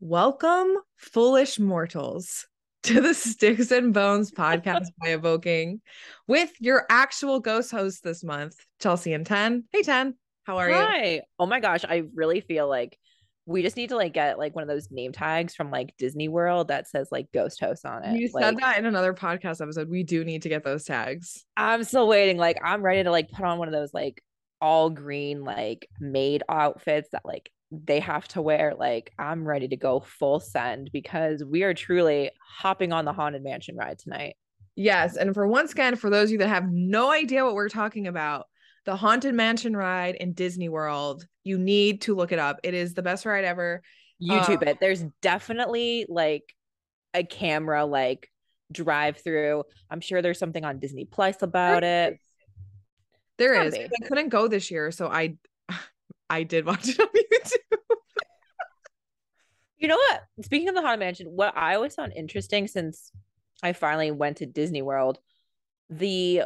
Welcome, foolish mortals, to the Styx and Bones podcast by Evoking with your actual ghost host this month, Chelsea and Ten. Hey, Ten, how are you? Hi. Oh my gosh, I really feel like we just need to like get like one of those name tags from like Disney World that says like ghost host on it. You like, said that in another podcast episode. We do need to get those tags. I'm still waiting. Like I'm ready to like put on one of those like all green like maid outfits that like they have to wear like i'm ready to go full send because we are truly hopping on the haunted mansion ride tonight Yes. And for once again, for those of you that have no idea what we're talking about, the Haunted Mansion ride in Disney World, you need to look it up. It is the best ride ever. youtube Uh, it there's definitely like a camera like drive through i'm sure there's something on disney plus about it There It's is. I couldn't go this year, so I I did watch it on YouTube. you know what speaking of the haunted mansion what i always found interesting since i finally went to disney world the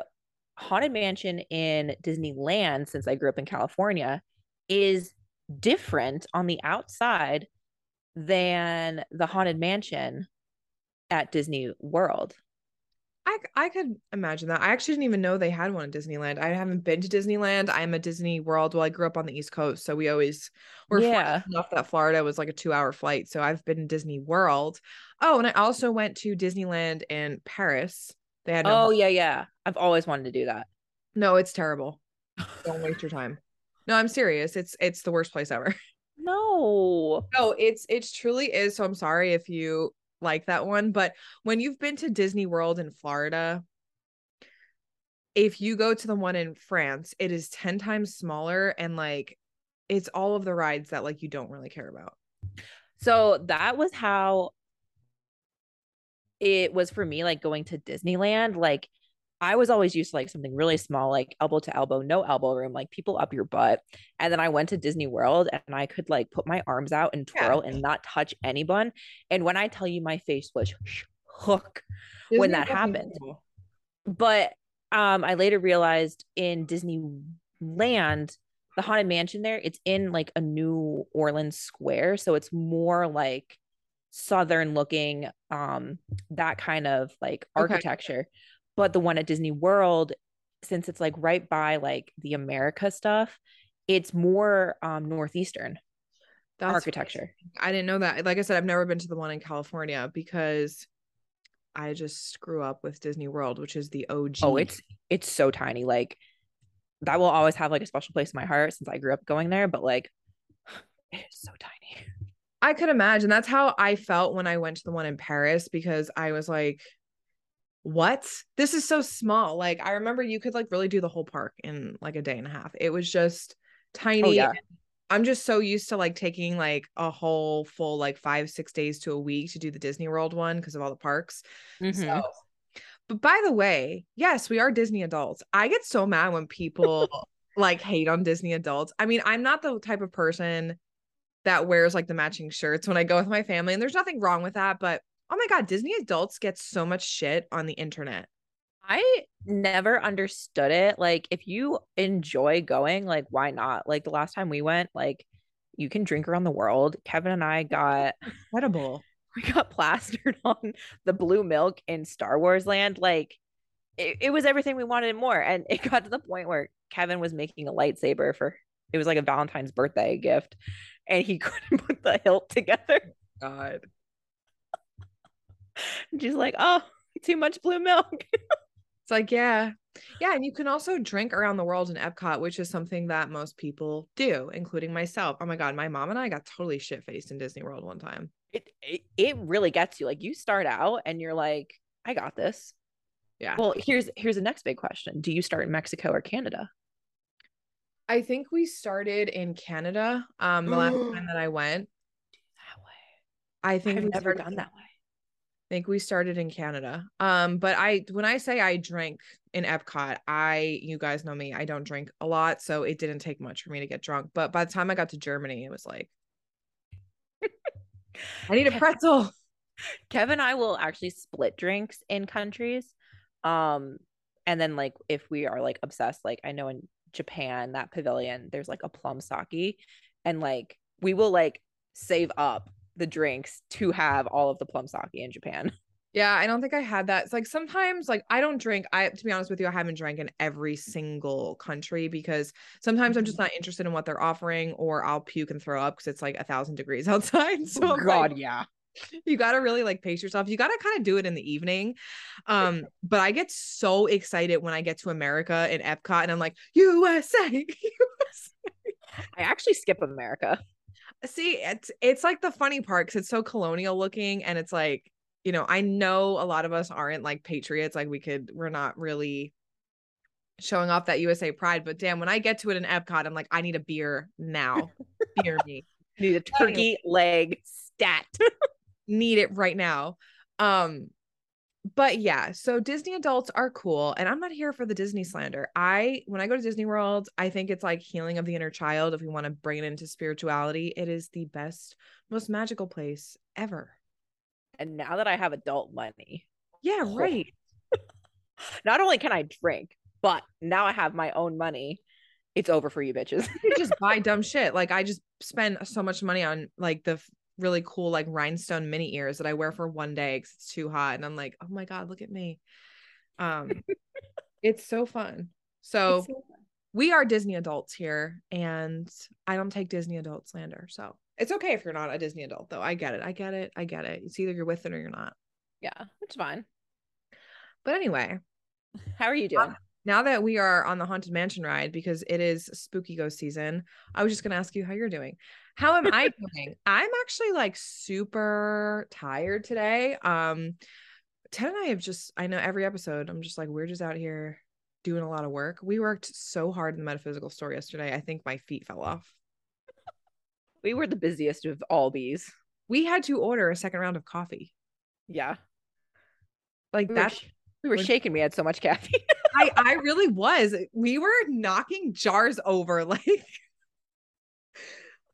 haunted mansion in disneyland since i grew up in california is different on the outside than the haunted mansion at disney world I I could imagine that. I actually didn't even know they had one in Disneyland. I haven't been to Disneyland. I'm a Disney World. Well, I grew up on the East Coast, so we always were Yeah. enough that Florida was like a two hour flight. So I've been to Disney World. Oh, and I also went to Disneyland in Paris. They had no oh yeah yeah i've always wanted to do that no, it's terrible. Don't waste your time. No, I'm serious. It's it's the worst place ever. no No, it's it's truly is. So I'm sorry if you like that one, but when you've been to Disney World in Florida, if you go to the one in France, it is 10 times smaller and like it's all of the rides that like you don't really care about. So that was how it was for me, like going to Disneyland. Like I was always used to like something really small, like elbow to elbow, no elbow room, like people up your butt. And then I went to Disney World and I could like put my arms out and Yeah. twirl and not touch anyone. And when I tell you my face was hook, When that happened. cool. but um I later realized in Disneyland, the Haunted Mansion there, it's in like a New Orleans square. So it's more like southern looking, um, that kind of like Okay. But the one at Disney World, since it's like right by like the America stuff, it's more um northeastern That's architecture. I didn't know that. Like I said, I've never been to the one in California because I just grew up with Disney World, which is the OG. Oh, it's it's so tiny. Like that will always have like a special place in my heart since I grew up going there, but like it is so tiny. I could imagine. That's how I felt when I went to the one in Paris because I was like, what? This is so small. Like, I remember you could like really do the whole park in like a day and a half. It was just tiny. Oh yeah. I'm just so used to like taking like a whole full like five, six days to a week to do the Disney World one because of all the parks. Mhm. So, but by the way, yes, we are Disney adults. I get so mad when people like hate on Disney adults. I mean, I'm not the type of person that wears like the matching shirts when I go with my family, and there's nothing wrong with that. But oh my God, Disney adults get so much shit on the internet. I never understood it. Like, if you enjoy going, like, why not? Like, the last time we went, like, you can drink around the world. Kevin and I got Incredible. we got plastered on the blue milk in Star Wars land. Like, it, it was everything we wanted and more. And it got to the point where Kevin was making a lightsaber for it was like a Valentine's birthday gift, and he couldn't put the hilt together. God. And she's like, "Oh, too much blue milk." It's like, yeah. Yeah. And you can also drink around the world in Epcot, which is something that most people do, including myself. Oh my God. My mom and I got totally shit faced in Disney World one time. it, it it really gets you. Like you start out and you're like, I got this. Yeah. Well, here's here's the next big question. Do you start in Mexico or Canada? I think we started in Canada um the last time that I went. That way. I think I've never done that way. I think we started in Canada. Um, but I when I say I drank in Epcot, I you guys know me, I don't drink a lot, so it didn't take much for me to get drunk. But by the time I got to Germany, it was like I need a pretzel. Kevin and I will actually split drinks in countries. Um, and then like if we are like obsessed, like I know in Japan, that pavilion, there's like a plum sake, and like we will like save up the drinks to have all of the plum sake in Japan. Yeah, I don't think I had that. It's like sometimes like I don't drink. I to be honest with you, I haven't drank in every single country because sometimes I'm just Mm-hmm. not interested in what they're offering or I'll puke and throw up because it's like a thousand degrees outside. So Oh I'm God, like, yeah. you gotta really like pace yourself. You gotta kind of do it in the evening. Um, but I get so excited when I get to America in Epcot and I'm like, USA. I actually skip America. See, it's it's like the funny part because it's so colonial looking, and it's like, you know, I know a lot of us aren't like patriots, like we could, we're not really showing off that USA pride. But damn, when I get to it in Epcot, I'm like, I need a beer now. beer me. Need a turkey leg stat. Need it right now. Um, but yeah, so Disney adults are cool, and I'm not here for the Disney slander. I when I go to Disney World, I think it's like healing of the inner child. If we want to bring it into spirituality, it is the best, most magical place ever. and now that I have adult money, Yeah, Oh. right. not only can I drink, but now I have my own money. It's over for you bitches. You just buy dumb shit. Like I just spend so much money on like the really cool like rhinestone mini ears that I wear for one day because it's too hot, and I'm like, oh my god, look at me. Um, it's so fun. So we are Disney adults here, and I don't take Disney adult slander. So it's okay if you're not a Disney adult, though. I get it. I get it. I get it. It's either you're with it or you're not. yeah, it's fine. But anyway, How are you doing? now that we are on the haunted mansion ride because it is spooky ghost season i was just going to ask you how you're doing how am i doing i'm actually like super tired today um ted and i have just i know every episode i'm just like we're just out here doing a lot of work we worked so hard in the metaphysical store yesterday i think my feet fell off we were the busiest of all these. we had to order a second round of coffee Yeah, like we were, sh- we were shaking. We had so much caffeine. I I really was. We were knocking jars over like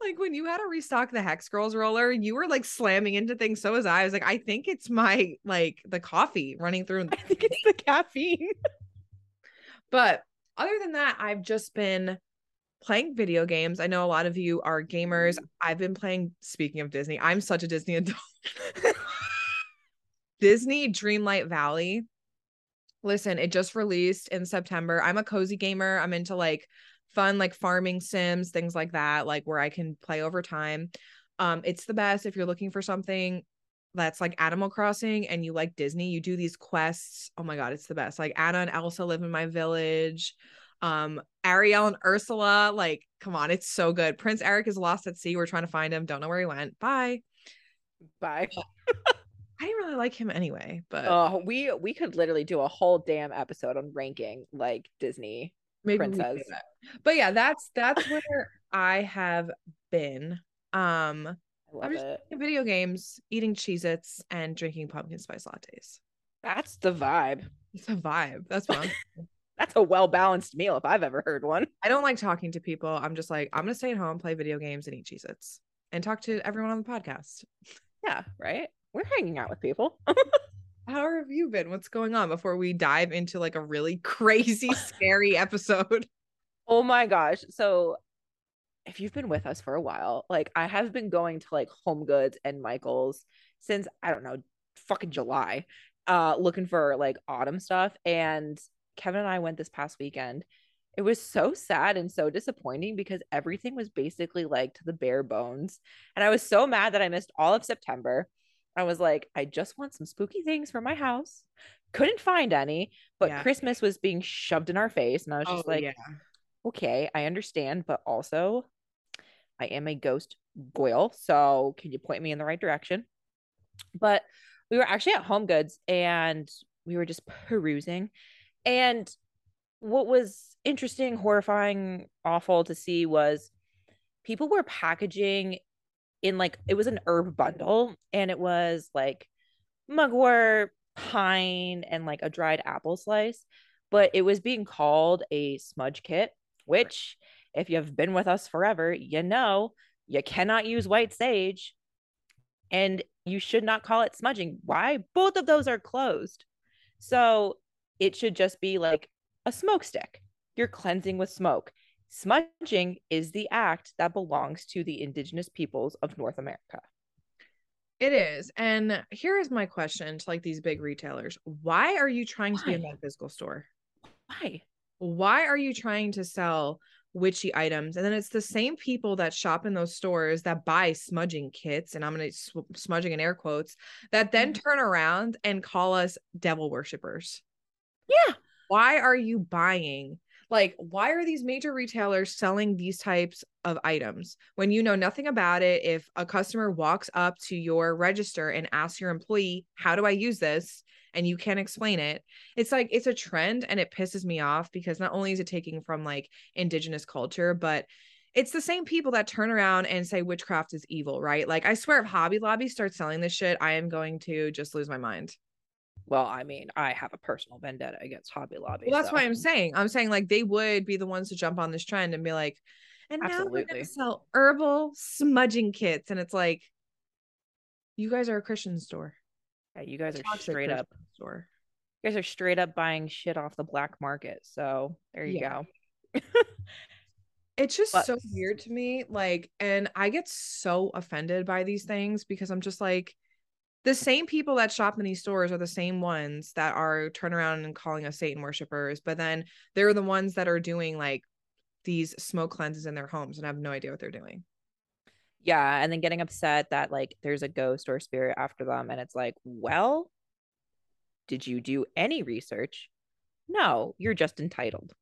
like when you had to restock the Hex Girls roller, you were like slamming into things. So was I. I was like, I think it's my like the coffee running through. I think it's the caffeine. But other than that, I've just been playing video games. I know a lot of you are gamers. Mm-hmm. I've been playing, speaking of Disney, I'm such a Disney adult. Disney Dreamlight Valley. Listen, it just released in September. I'm a cozy gamer. I'm into like fun, like farming sims, things like that, like where I can play over time. Um, it's the best if you're looking for something that's like Animal Crossing and you like Disney, you do these quests. Oh my god, it's the best. Like Anna and Elsa live in my village. Um, Ariel and Ursula, like, come on, it's so good. Prince Eric is lost at sea. We're trying to find him. Don't know where he went. Bye. Bye. I didn't really like him anyway, but Oh, we we could literally do a whole damn episode on ranking like Disney. Maybe princess. But yeah, that's that's where I have been. Um, I'm just it. playing video games, eating Cheez-Its, and drinking pumpkin spice lattes. That's the vibe. It's a vibe. That's fun. That's a well balanced meal if I've ever heard one. I don't like talking to people. I'm just like, I'm gonna stay at home, play video games, and eat Cheez-Its. And talk to everyone on the podcast. Yeah, right. We're hanging out with people. How have you been? What's going on before we dive into like a really crazy, scary episode? Oh my gosh. So if you've been with us for a while, like I have been going to like Home Goods and Michael's since I don't know, fucking July, uh, looking for like autumn stuff. And Kevin and I went this past weekend. It was so sad and so disappointing because everything was basically like to the bare bones. And I was so mad that I missed all of September. I was like, I just want some spooky things for my house. Couldn't find any, but Yeah. Christmas was being shoved in our face. And I was just oh, like, yeah. okay, I understand, but also I am a ghost goyle, so can you point me in the right direction? But we were actually at Home Goods and we were just perusing. And what was interesting, horrifying, awful to see was people were packaging in like it was an herb bundle and it was like mugwort, pine, and like a dried apple slice, but it was being called a smudge kit, which if you've been with us forever, you know you cannot use white sage and you should not call it smudging. Why? Both of those are closed. So it should just be like a smoke stick. You're cleansing with smoke. Smudging is the act that belongs to the indigenous peoples of North America. It is. And here is my question to like these big retailers. Why are you trying to be a Why? metaphysical store? Why? Why are you trying to sell witchy items? And then it's the same people that shop in those stores that buy smudging kits, and I'm going to sw- smudging in air quotes, that then Mhm. turn around and call us devil worshippers. Yeah. Why are you buying? Like, why are these major retailers selling these types of items when you know nothing about it? If a customer walks up to your register and asks your employee, How do I use this? and you can't explain it, it's like it's a trend and it pisses me off because not only is it taking from like indigenous culture, but it's the same people that turn around and say witchcraft is evil, right? Like, I swear, if Hobby Lobby starts selling this shit, I am going to just lose my mind. Well, I mean, I have a personal vendetta against Hobby Lobby. Well, that's so- why I'm saying. I'm saying like they would be the ones to jump on this trend and be like, and now we're gonna sell herbal smudging kits, and it's like, you guys are a Christian store, Yeah, you guys are straight up. Store. You guys are straight up buying shit off the black market. So there you Yeah. go. It's just But- so weird to me. Like, and I get so offended by these things because I'm just like, the same people that shop in these stores are the same ones that are turn around and calling us Satan worshippers, but then they're the ones that are doing like these smoke cleanses in their homes and have no idea what they're doing. Yeah, and then getting upset that like there's a ghost or spirit after them, and it's like, well, did you do any research? No, you're just entitled.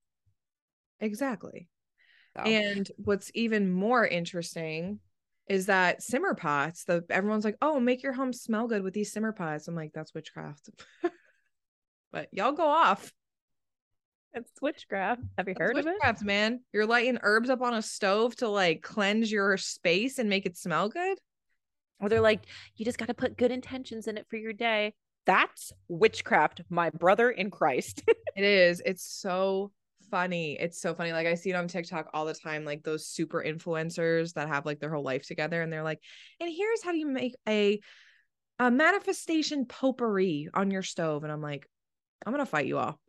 Exactly. So, And what's even more interesting is that simmer pots, the everyone's like, "Oh, make your home smell good with these simmer pots." I'm like, "That's witchcraft." but y'all go off. it's witchcraft. Have you That's heard of it? witchcraft, man. You're lighting herbs up on a stove to like cleanse your space and make it smell good. Or they're like, you just got to put good intentions in it for your day. That's witchcraft, my brother in Christ. It is. It's so funny. It's so funny. Like I see it on TikTok all the time, like those super influencers that have like their whole life together and they're like, and here's how you make a a manifestation potpourri on your stove. And I'm like, I'm gonna fight you all.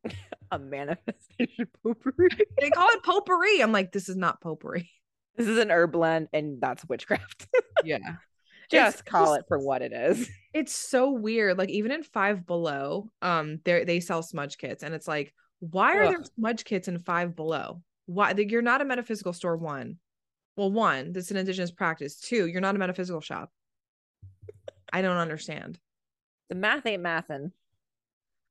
a manifestation potpourri. They call it potpourri. I'm like, this is not potpourri. This is an herb blend, and that's witchcraft. Yeah. just It's call it for what it is. It's so weird. Like even in five below, um, they they sell smudge kits, and it's like, why are there Ugh. smudge kits in five below? Why you're not a metaphysical store, one. Well, one, this is an indigenous practice. Two, you're not a metaphysical shop. I don't understand. The math ain't mathin'.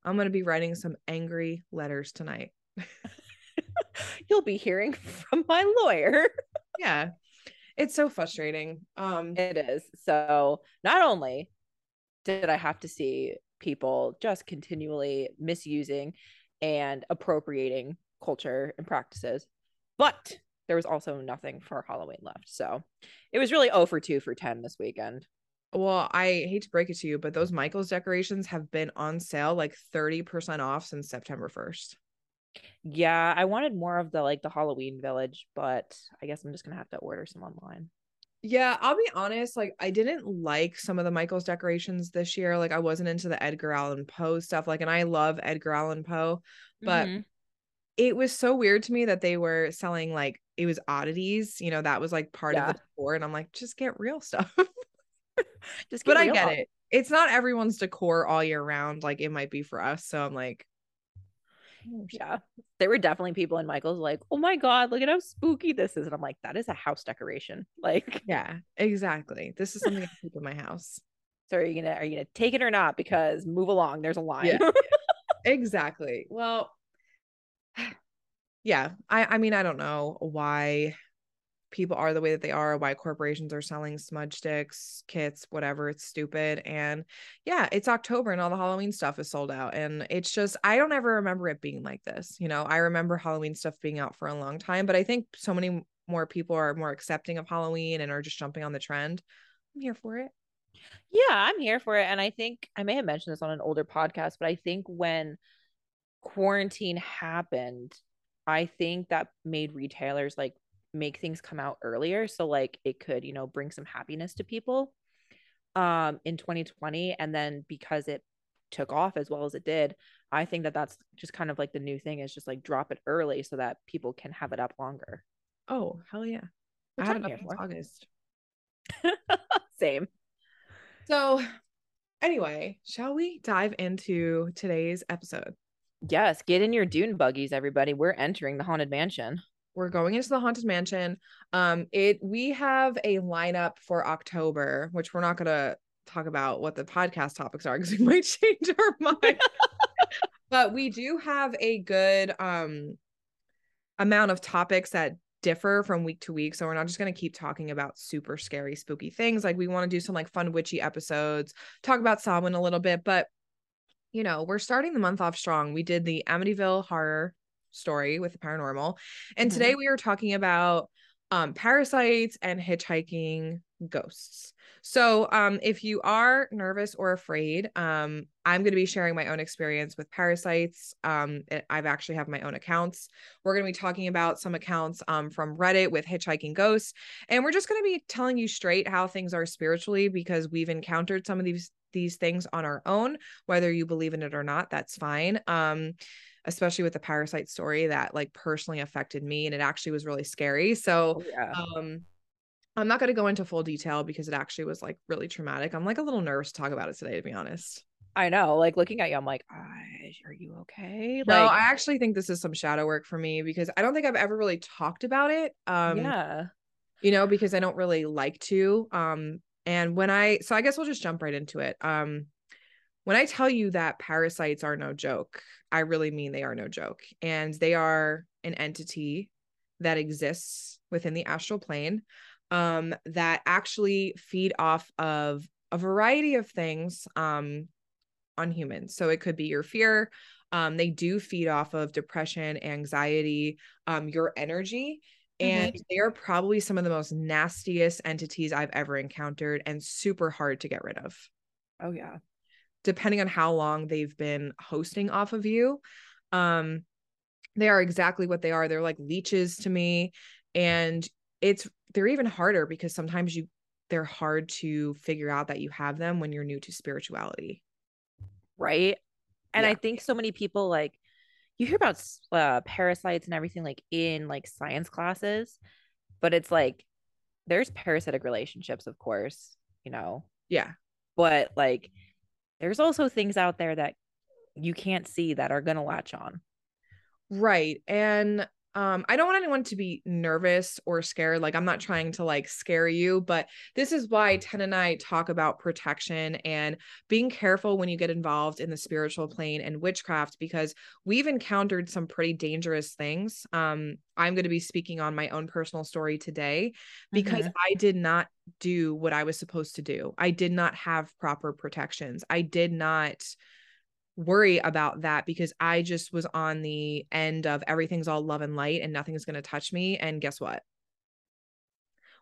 I'm gonna be writing some angry letters tonight. You'll be hearing from my lawyer. Yeah. It's so frustrating. Um It is. So not only did I have to see people just continually misusing and appropriating culture and practices, but there was also nothing for Halloween left. So it was really 0 for 2 for 10 this weekend. Well, I hate to break it to you, but those Michaels decorations have been on sale like 30% off since September 1st. Yeah, I wanted more of the like the Halloween village, but I guess I'm just gonna have to order some online. Yeah, I'll be honest, like I didn't like some of the Michaels decorations this year. Like I wasn't into the Edgar Allan Poe stuff. Like, and I love Edgar Allan Poe, but Mhm. it was so weird to me that they were selling like it was oddities, you know, that was like part Yeah. of the decor. And I'm like, just get real stuff. just but I get it. It's not everyone's decor all year round. Like it might be for us. So I'm like, Yeah. There were definitely people in Michael's like, oh my God, look at how spooky this is. And I'm like, that is a house decoration. Like, yeah, exactly. This is something I keep in my house. so are you gonna are you gonna take it or not? Because move along, there's a line. Yeah. exactly. Well, yeah, I I mean I don't know why people are the way that they are, why corporations are selling smudge sticks, kits, whatever. It's stupid. And yeah, it's October and all the Halloween stuff is sold out. And it's just I don't ever remember it being like this. You know, I remember Halloween stuff being out for a long time, but I think so many more people are more accepting of Halloween and are just jumping on the trend. I'm here for it. Yeah, I'm here for it. And I think I may have mentioned this on an older podcast, but I think when quarantine happened, I think that made retailers like make things come out earlier. So like it could, you know, bring some happiness to people um in 2020. And then because it took off as well as it did, I think that that's just kind of like the new thing is just like drop it early so that people can have it up longer. Oh, hell yeah. Which I had it up for. August. Same. So, anyway, shall we dive into today's episode? Yes, get in your dune buggies, everybody. We're entering the haunted mansion. We're going into the haunted mansion. Um, it we have a lineup for October, which we're not gonna talk about what the podcast topics are because we might change our mind. but we do have a good um amount of topics that differ from week to week. So we're not just going to keep talking about super scary, spooky things. Like we want to do some like fun, witchy episodes, talk about Samhain a little bit. But, you know, we're starting the month off strong. We did the Amityville horror story with the paranormal. And mm-hmm. today we are talking about um, parasites and hitchhiking ghosts. So, um, if you are nervous or afraid, um, I'm going to be sharing my own experience with parasites. Um, I've actually have my own accounts. We're going to be talking about some accounts um, from Reddit with hitchhiking ghosts, and we're just going to be telling you straight how things are spiritually because we've encountered some of these these things on our own. Whether you believe in it or not, that's fine. Um, especially with the parasite story that like personally affected me, and it actually was really scary. So, oh, yeah. um I'm not going to go into full detail because it actually was like really traumatic. I'm like a little nervous to talk about it today, to be honest. I know. Like looking at you, I'm like, are you okay? Like, no, I actually think this is some shadow work for me because I don't think I've ever really talked about it. Um, yeah. You know, because I don't really like to. Um, and when I, so I guess we'll just jump right into it. Um, when I tell you that parasites are no joke, I really mean they are no joke. And they are an entity that exists within the astral plane um, that actually feed off of a variety of things um, on humans. So it could be your fear. Um, they do feed off of depression, anxiety, um, your energy. And mm-hmm. they are probably some of the most nastiest entities I've ever encountered and super hard to get rid of. Oh, yeah. Depending on how long they've been hosting off of you. Um, they are exactly what they are. They're like leeches to me. And it's they're even harder because sometimes you they're hard to figure out that you have them when you're new to spirituality right and yeah. i think so many people like you hear about uh, parasites and everything like in like science classes but it's like there's parasitic relationships of course you know yeah but like there's also things out there that you can't see that are going to latch on. Right and um i don't want anyone to be nervous or scared like i'm not trying to like scare you but this is why ten and i talk about protection and being careful when you get involved in the spiritual plane and witchcraft because we've encountered some pretty dangerous things. Um i'm going to be speaking on my own personal story today because mm-hmm. i did not do what i was supposed to do. I did not have proper protections. I did not worry about that because I just was on the end of everything's all love and light and nothing is going to touch me. And guess what?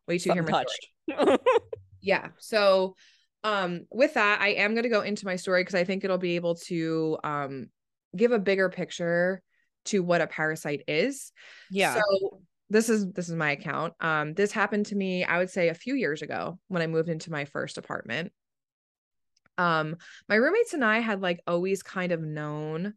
Wait to hear my touched. yeah. So, um, with that, I am going to go into my story because I think it'll be able to um give a bigger picture to what a parasite is. Yeah. So this is this is my account. Um, this happened to me, I would say, a few years ago when I moved into my first apartment um my roommates and i had like always kind of known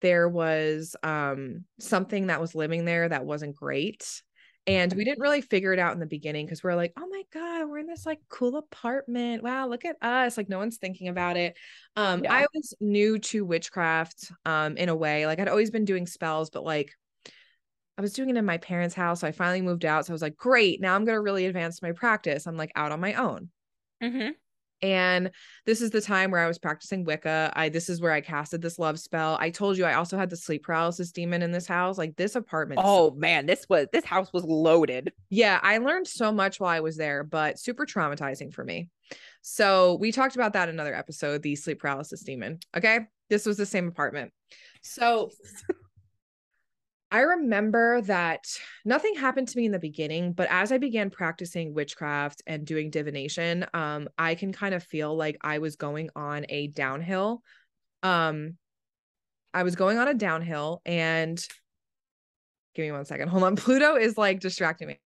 there was um something that was living there that wasn't great and we didn't really figure it out in the beginning because we are like oh my god we're in this like cool apartment wow look at us like no one's thinking about it um yeah. i was new to witchcraft um in a way like i'd always been doing spells but like I was doing it in my parents' house. So I finally moved out. So I was like, great. Now I'm going to really advance my practice. I'm like out on my own. Mm-hmm. And this is the time where I was practicing Wicca. I this is where I casted this love spell. I told you I also had the sleep paralysis demon in this house. Like this apartment. Oh man, this was this house was loaded. Yeah, I learned so much while I was there, but super traumatizing for me. So we talked about that in another episode, the sleep paralysis demon. Okay. This was the same apartment. So I remember that nothing happened to me in the beginning, but as I began practicing witchcraft and doing divination, um, I can kind of feel like I was going on a downhill. Um, I was going on a downhill, and give me one second. Hold on. Pluto is like distracting me.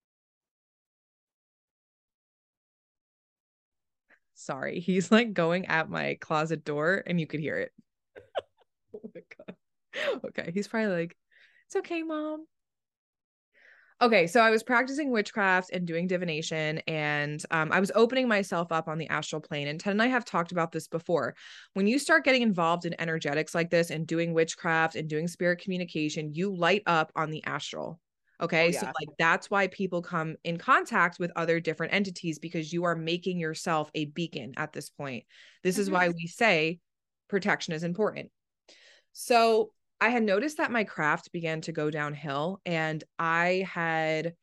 Sorry, he's like going at my closet door, and you could hear it. oh my god. Okay, he's probably like it's okay, mom. Okay, so I was practicing witchcraft and doing divination, and um, I was opening myself up on the astral plane. And Ted and I have talked about this before. When you start getting involved in energetics like this and doing witchcraft and doing spirit communication, you light up on the astral. Okay, Oh, so like that's why people come in contact with other different entities because you are making yourself a beacon at this point. This is Mhm. why we say protection is important. So I had noticed that my craft began to go downhill and I had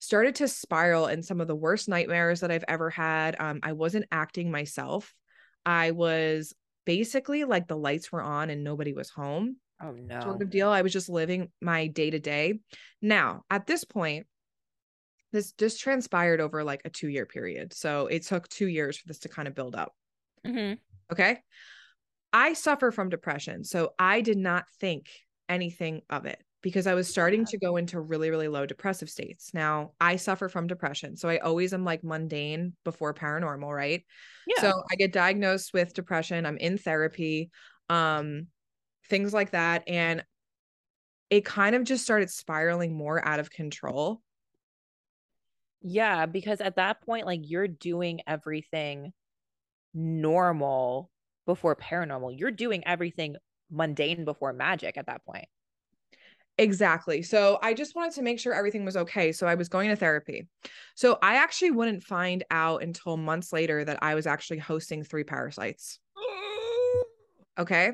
started to spiral in some of the worst nightmares that I've ever had. Um, I wasn't acting myself. I was basically like the lights were on and nobody was home Oh no. sort of deal. I was just living my day to day. Now, at this point, this just transpired over like a two year period. So it took two years for this to kind of build up. Mhm. Okay. I suffer from depression. So I did not think anything of it because I was starting to go into really, really low depressive states. Now I suffer from depression. So I always am like mundane before paranormal, right? Yeah. So I get diagnosed with depression. I'm in therapy, um, things like that. And it kind of just started spiraling more out of control. Yeah, because at that point, like you're doing everything normal before paranormal. You're doing everything mundane before magic at that point. Exactly. So I just wanted to make sure everything was okay. So I was going to therapy. So I actually wouldn't find out until months later that I was actually hosting three parasites. Okay.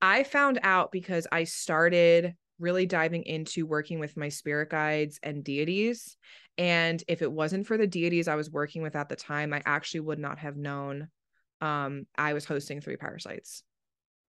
I found out because I started really diving into working with my spirit guides and deities. And if it wasn't for the deities I was working with at the time, I actually would not have known um, I was hosting three parasites.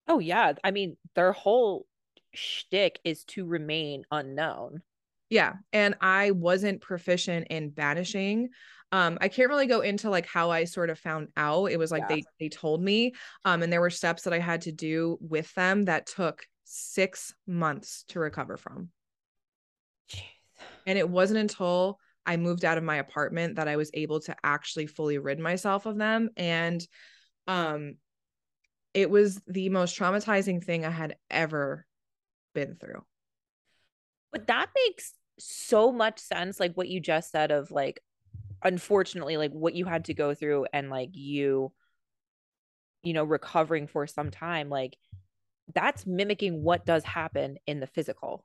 Oh yeah. I mean, their whole shtick is to remain unknown. Yeah. And I wasn't proficient in banishing. Um, I can't really go into like how I sort of found out. It was like Yeah. they they told me. Um, and there were steps that I had to do with them that took six months to recover from. Jeez. And it wasn't until I moved out of my apartment that I was able to actually fully rid myself of them. And um it was the most traumatizing thing I had ever been through. But that makes so much sense, like what you just said of like, unfortunately, like what you had to go through and like you, you know, recovering for some time. Like that's mimicking what does happen in the physical.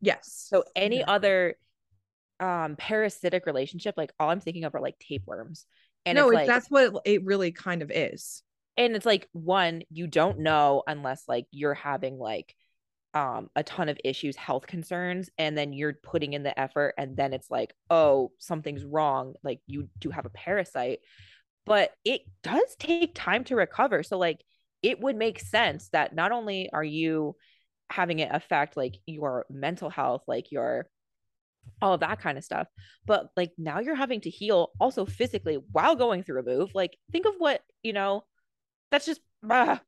Yes. So any Yeah. other um parasitic relationship, like all I'm thinking of are like tapeworms. And no, it's like that's what it really kind of is. and it's like one, you don't know unless like you're having like um a ton of issues, health concerns, and then you're putting in the effort, and then it's like, oh, something's wrong. Like you do have a parasite, but it does take time to recover. So like it would make sense that not only are you having it affect like your mental health, like your all of that kind of stuff. But like now you're having to heal also physically while going through a move. Like think of what, you know, that's just ah,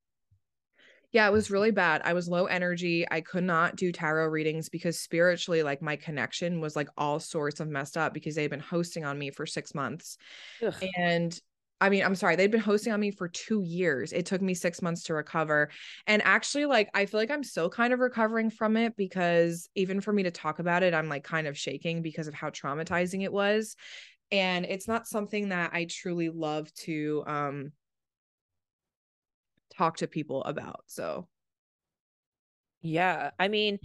Yeah, it was really bad. I was low energy. I could not do tarot readings because spiritually, like my connection was like all sorts of messed up because they'd been hosting on me for six months. ugh. And I mean, I'm sorry, they'd been hosting on me for two years. It took me six months to recover. And actually, like, I feel like I'm still kind of recovering from it because even for me to talk about it, I'm like kind of shaking because of how traumatizing it was. And it's not something that I truly love to um talk to people about. So yeah. I mean,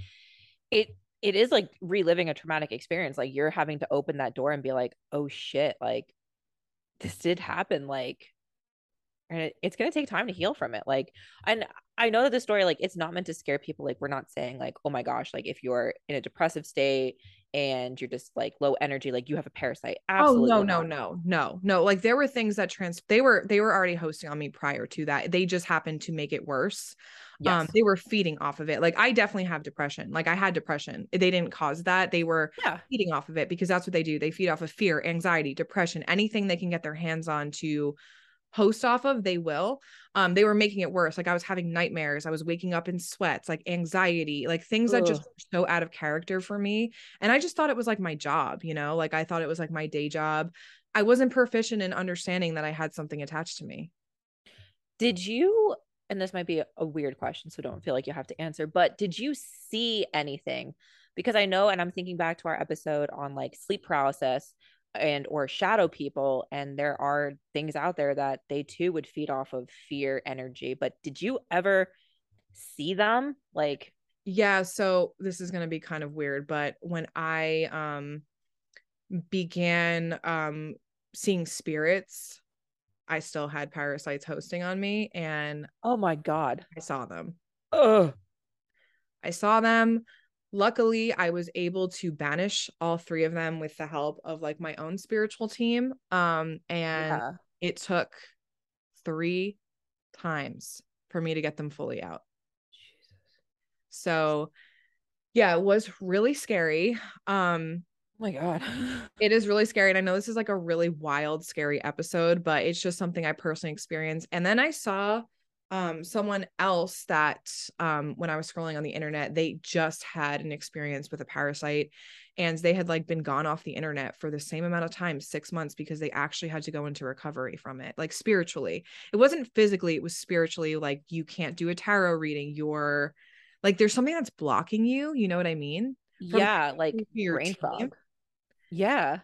it it is like reliving a traumatic experience. Like you're having to open that door and be like, oh shit, like this did happen. Like and it, it's gonna take time to heal from it. Like, and I know that the story, like, it's not meant to scare people. Like, we're not saying like, oh my gosh, like if you're in a depressive state and you're just like low energy, like you have a parasite. Absolutely oh no, no, not. no, no, no. Like there were things that trans they were they were already hosting on me prior to that. They just happened to make it worse. Um, they were feeding off of it. Like I definitely have depression. Like I had depression. They didn't cause that. They were yeah. feeding off of it because that's what they do. They feed off of fear, anxiety, depression, anything they can get their hands on to host off of, they will. Um, they were making it worse. Like I was having nightmares. I was waking up in sweats, like anxiety, like things that just were so out of character for me. And I just thought it was like my job, you know, like I thought it was like my day job. I wasn't proficient in understanding that I had something attached to me. Did you, and this might be a, a weird question, so don't feel like you have to answer, but did you see anything because I know, and I'm thinking back to our episode on like sleep paralysis and or shadow people and there are things out there that they too would feed off of fear energy but did you ever see them? Like yeah so this is going to be kind of weird but when i um began um seeing spirits i still had parasites hosting on me and oh my god. I saw them. Oh i saw them luckily i was able to banish all three of them with the help of like my own spiritual team um and yeah. it took three times for me to get them fully out Jesus. so yeah it was really scary um oh my god it is really scary and i know this is like a really wild scary episode but it's just something i personally experienced and then i saw um someone else that um when I was scrolling on the internet they just had an experience with a parasite and they had like been gone off the internet for the same amount of time 6 months because they actually had to go into recovery from it like spiritually. It wasn't physically it was spiritually like you can't do a tarot reading you're like there's something that's blocking you you know what I mean? From yeah like brain fog. Yeah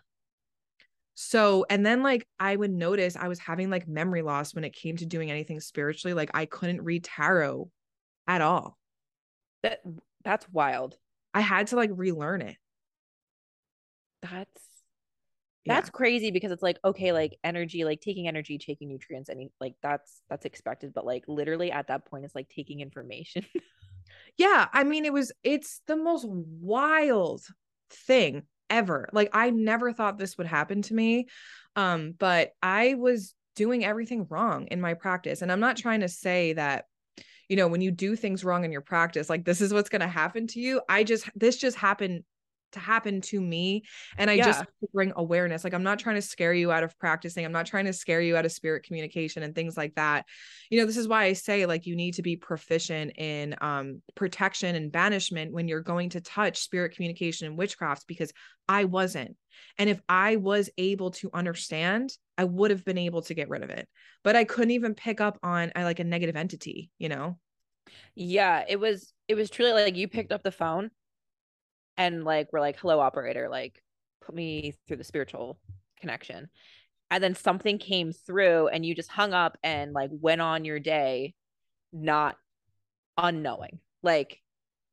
so, and then like I would notice I was having like memory loss when it came to doing anything spiritually. Like I couldn't read tarot at all. That that's wild. I had to like relearn it. That's that's yeah. crazy because it's like okay like energy like taking energy taking nutrients and like that's that's expected but like literally at that point it's like taking information yeah i mean it was it's the most wild thing ever. Like I never thought this would happen to me. Um, but I was doing everything wrong in my practice. And I'm not trying to say that, you know, when you do things wrong in your practice, like this is what's going to happen to you. I just, this just happened to happen to me. And i yeah. just bring awareness. Like i'm not trying to scare you out of practicing. I'm not trying to scare you out of spirit communication and things like that. You know this is why i say like you need to be proficient in um protection and banishment when you're going to touch spirit communication and witchcraft because i wasn't. And if i was able to understand i would have been able to get rid of it. But i couldn't even pick up on I uh, like a negative entity you know? Yeah it was it was truly like you picked up the phone and like we're like hello operator like put me through the spiritual connection. And then something came through and you just hung up and like went on your day not unknowing like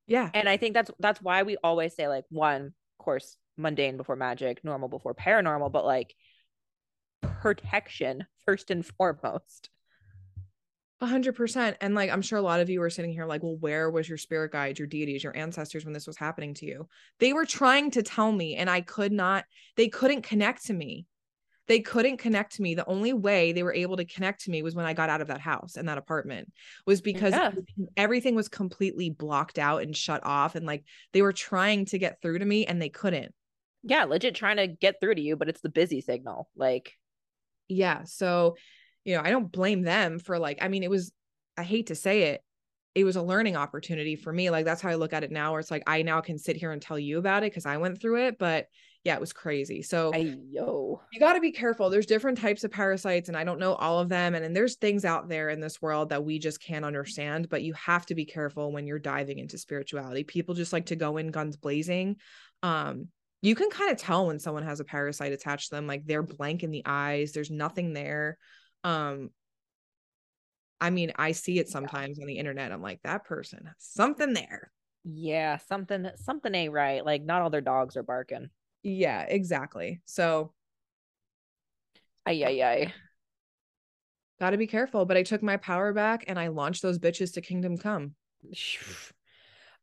yeah. and i think that's that's why we always say like one of course mundane before magic normal before paranormal but like protection first and foremost a hundred percent. And like, I'm sure a lot of you are sitting here like, well, where was your spirit guides, your deities, your ancestors when this was happening to you? They were trying to tell me, and I could not, they couldn't connect to me. They couldn't connect to me. The only way they were able to connect to me was when I got out of that house and that apartment was mm, because yeah. everything was completely blocked out and shut off. And like they were trying to get through to me and they couldn't. Yeah, legit trying to get through to you, but it's the busy signal. Like, yeah. So you know, I don't blame them for like, I mean, it was, I hate to say it, it was a learning opportunity for me. Like that's how I look at it now, where it's like I now can sit here and tell you about it because I went through it. But yeah, it was crazy. So yo, you got to be careful. There's different types of parasites, and I don't know all of them. And then there's things out there in this world that we just can't understand. But you have to be careful when you're diving into spirituality. People just like to go in guns blazing. Um, you can kind of tell when someone has a parasite attached to them, like they're blank in the eyes. There's nothing there um i mean i see it sometimes on the internet i'm like that person something there. Yeah something something ain't right like not all their dogs are barking. Yeah exactly so ay ay ay. gotta be careful but i took my power back and i launched those bitches to kingdom come.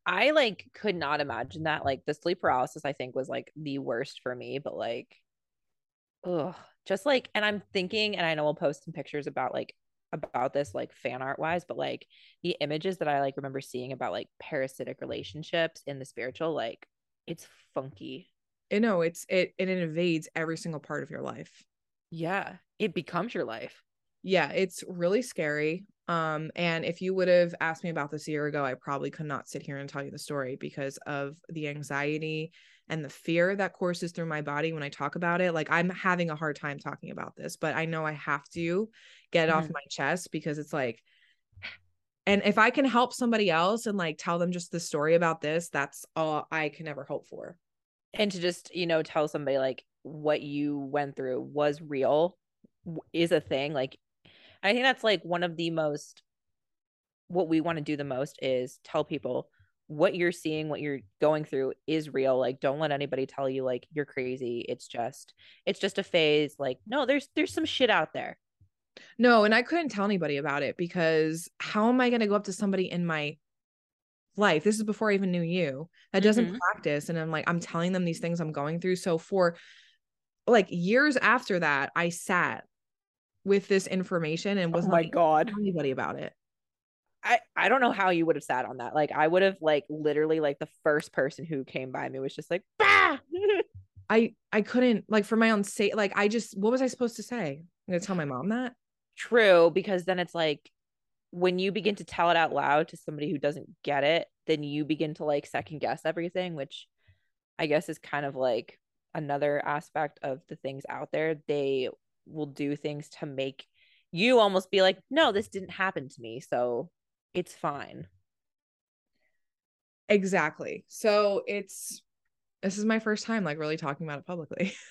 I like could not imagine that like the sleep paralysis i think was like the worst for me but like ugh just like and i'm thinking and i know we'll post some pictures about like about this like fan art wise but like the images that i like remember seeing about like parasitic relationships in the spiritual like it's funky. You know it's it it invades every single part of your life. Yeah it becomes your life. Yeah it's really scary um and if you would have asked me about this a year ago i probably could not sit here and tell you the story because of the anxiety and the fear that courses through my body when I talk about it. Like I'm having a hard time talking about this, but I know I have to get mm-hmm. off my chest because it's like And if I can help somebody else and like tell them just the story about this, that's all I can ever hope for. And to just, you know, tell somebody like what you went through was real is a thing. Like, I think that's like one of the most, what we want to do the most is tell people what you're seeing, what you're going through is real. Like, don't let anybody tell you like you're crazy. It's just, it's just a phase. Like, no, there's, there's some shit out there. No, and I couldn't tell anybody about it because how am I going to go up to somebody in my life? This is before I even knew you that doesn't mm-hmm. practice. And I'm like, I'm telling them these things I'm going through. So for like years after that, I sat with this information and oh was oh my not god anybody about it. I, I don't know how you would have sat on that. Like I would have like literally like the first person who came by me was just like bah! I I couldn't like for my own sake like I just what was I supposed to say? I'm gonna tell my mom that. True, because then it's like when you begin to tell it out loud to somebody who doesn't get it, then you begin to like second guess everything, which I guess is kind of like another aspect of the things out there. They will do things to make you almost be like, no, this didn't happen to me. So it's fine. Exactly. So it's this is my first time like really talking about it publicly.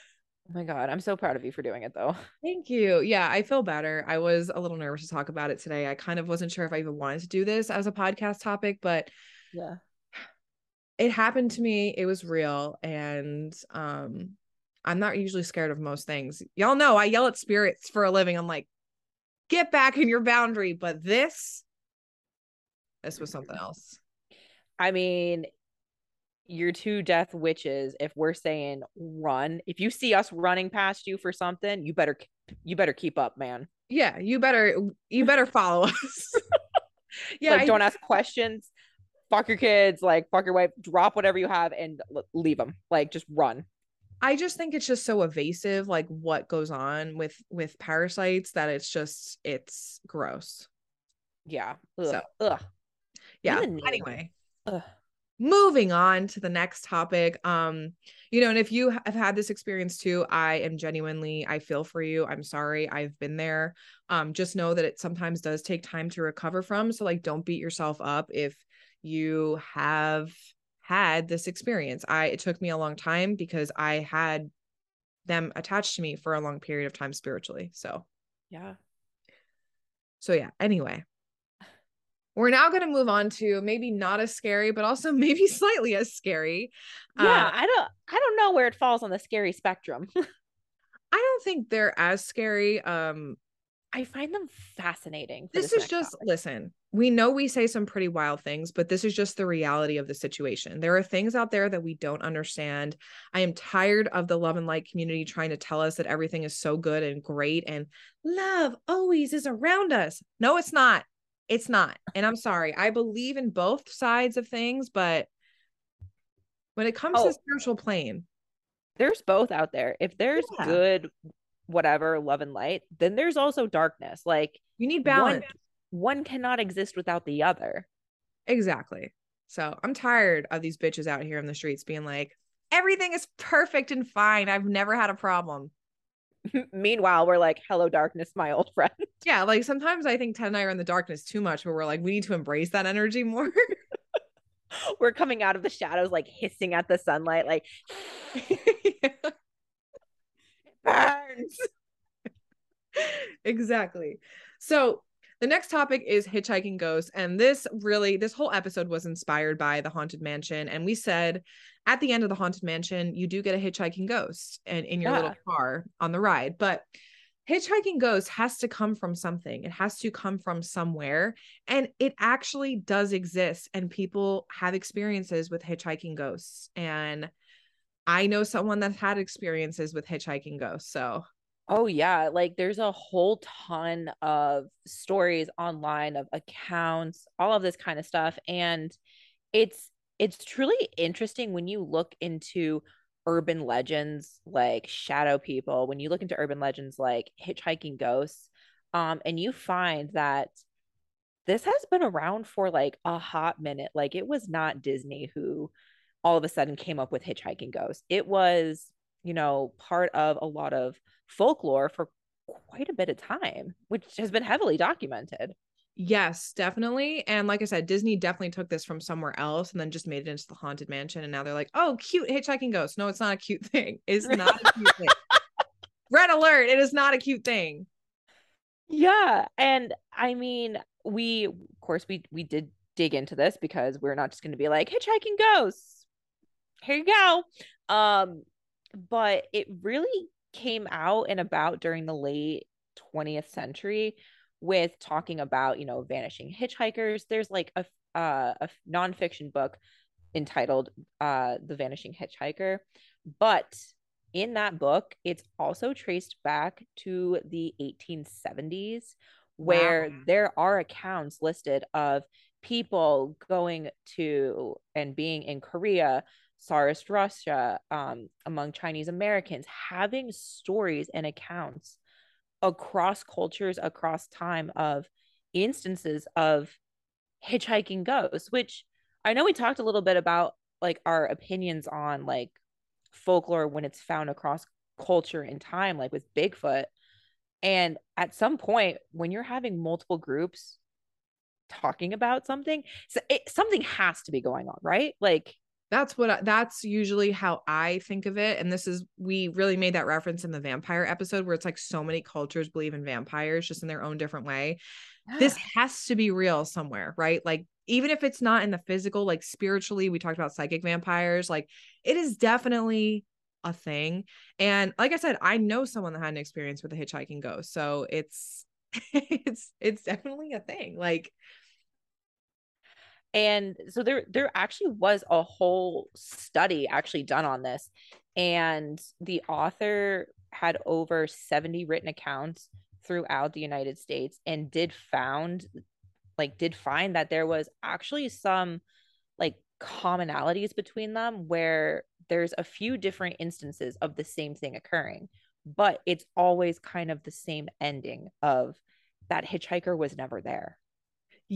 Oh my god, I'm so proud of you for doing it though. Thank you. Yeah, I feel better. I was a little nervous to talk about it today. I kind of wasn't sure if I even wanted to do this as a podcast topic, but yeah. It happened to me. It was real and um I'm not usually scared of most things. Y'all know I yell at spirits for a living. I'm like, "Get back in your boundary," but this this was something else. I mean, your two death witches, if we're saying run, if you see us running past you for something, you better you better keep up, man. Yeah, you better you better follow us. yeah, like I, don't ask questions. Fuck your kids, like fuck your wife, drop whatever you have and leave them. Like just run. I just think it's just so evasive like what goes on with with parasites that it's just it's gross. Yeah. Ugh. So, ugh yeah anyway Ugh. moving on to the next topic um you know and if you have had this experience too i am genuinely i feel for you i'm sorry i've been there um just know that it sometimes does take time to recover from so like don't beat yourself up if you have had this experience i it took me a long time because i had them attached to me for a long period of time spiritually so yeah so yeah anyway we're now going to move on to maybe not as scary, but also maybe slightly as scary. Yeah, uh, I don't I don't know where it falls on the scary spectrum. I don't think they're as scary. Um I find them fascinating. This, this is just topic. listen. We know we say some pretty wild things, but this is just the reality of the situation. There are things out there that we don't understand. I am tired of the love and light community trying to tell us that everything is so good and great and love always is around us. No, it's not. It's not. And I'm sorry. I believe in both sides of things, but when it comes oh, to spiritual plane, there's both out there. If there's yeah. good whatever love and light, then there's also darkness. Like you need balance. One, one cannot exist without the other. Exactly. So I'm tired of these bitches out here in the streets being like, everything is perfect and fine. I've never had a problem. Meanwhile, we're like, hello, darkness, my old friend. Yeah. Like sometimes I think Ted and I are in the darkness too much, where we're like, we need to embrace that energy more. we're coming out of the shadows, like hissing at the sunlight, like, burns. exactly. So the next topic is hitchhiking ghosts. And this really, this whole episode was inspired by the Haunted Mansion. And we said at the end of the Haunted Mansion, you do get a hitchhiking ghost and in your yeah. little car on the ride. But hitchhiking ghost has to come from something. It has to come from somewhere. And it actually does exist. And people have experiences with hitchhiking ghosts. And I know someone that had experiences with hitchhiking ghosts. So Oh yeah, like there's a whole ton of stories online of accounts, all of this kind of stuff and it's it's truly interesting when you look into urban legends like shadow people, when you look into urban legends like hitchhiking ghosts, um and you find that this has been around for like a hot minute. Like it was not Disney who all of a sudden came up with hitchhiking ghosts. It was, you know, part of a lot of folklore for quite a bit of time, which has been heavily documented. Yes, definitely. And like I said, Disney definitely took this from somewhere else and then just made it into the haunted mansion. And now they're like, oh, cute hitchhiking ghost. No, it's not a cute thing. It's not a cute thing. Red alert. It is not a cute thing. Yeah. And I mean, we of course we we did dig into this because we're not just gonna be like hitchhiking ghosts. Here you go. Um, but it really came out and about during the late 20th century with talking about you know vanishing hitchhikers there's like a uh, a nonfiction book entitled uh, the vanishing hitchhiker but in that book it's also traced back to the 1870s where wow. there are accounts listed of people going to and being in korea tsarist russia um, among chinese americans having stories and accounts across cultures, across time of instances of hitchhiking ghosts, which I know we talked a little bit about like our opinions on like folklore when it's found across culture and time, like with Bigfoot. And at some point, when you're having multiple groups talking about something, so it, something has to be going on, right? Like that's what I, that's usually how I think of it. And this is we really made that reference in the vampire episode where it's like so many cultures believe in vampires just in their own different way. Yeah. This has to be real somewhere, right? Like even if it's not in the physical, like spiritually, we talked about psychic vampires, like it is definitely a thing. And like I said, I know someone that had an experience with a hitchhiking ghost. So it's it's it's definitely a thing. Like and so there there actually was a whole study actually done on this and the author had over 70 written accounts throughout the United States and did found like did find that there was actually some like commonalities between them where there's a few different instances of the same thing occurring but it's always kind of the same ending of that hitchhiker was never there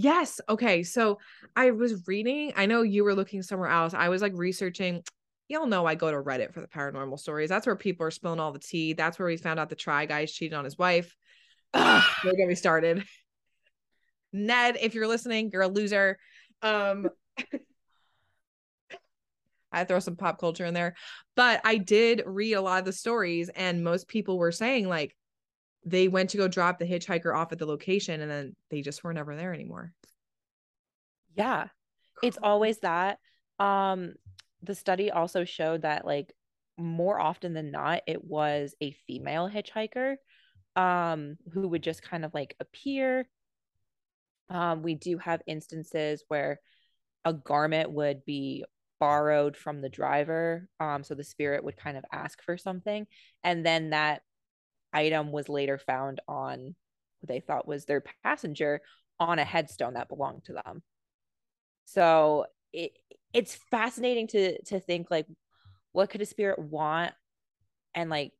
Yes. Okay. So I was reading, I know you were looking somewhere else. I was like researching. Y'all know I go to Reddit for the paranormal stories. That's where people are spilling all the tea. That's where we found out the try guys cheated on his wife. Ugh, get me started. Ned, if you're listening, you're a loser. Um I throw some pop culture in there. But I did read a lot of the stories, and most people were saying, like, they went to go drop the hitchhiker off at the location and then they just were never there anymore. Yeah. It's always that. Um the study also showed that like more often than not it was a female hitchhiker um who would just kind of like appear. Um we do have instances where a garment would be borrowed from the driver um so the spirit would kind of ask for something and then that item was later found on what they thought was their passenger on a headstone that belonged to them. So it it's fascinating to to think like what could a spirit want? And like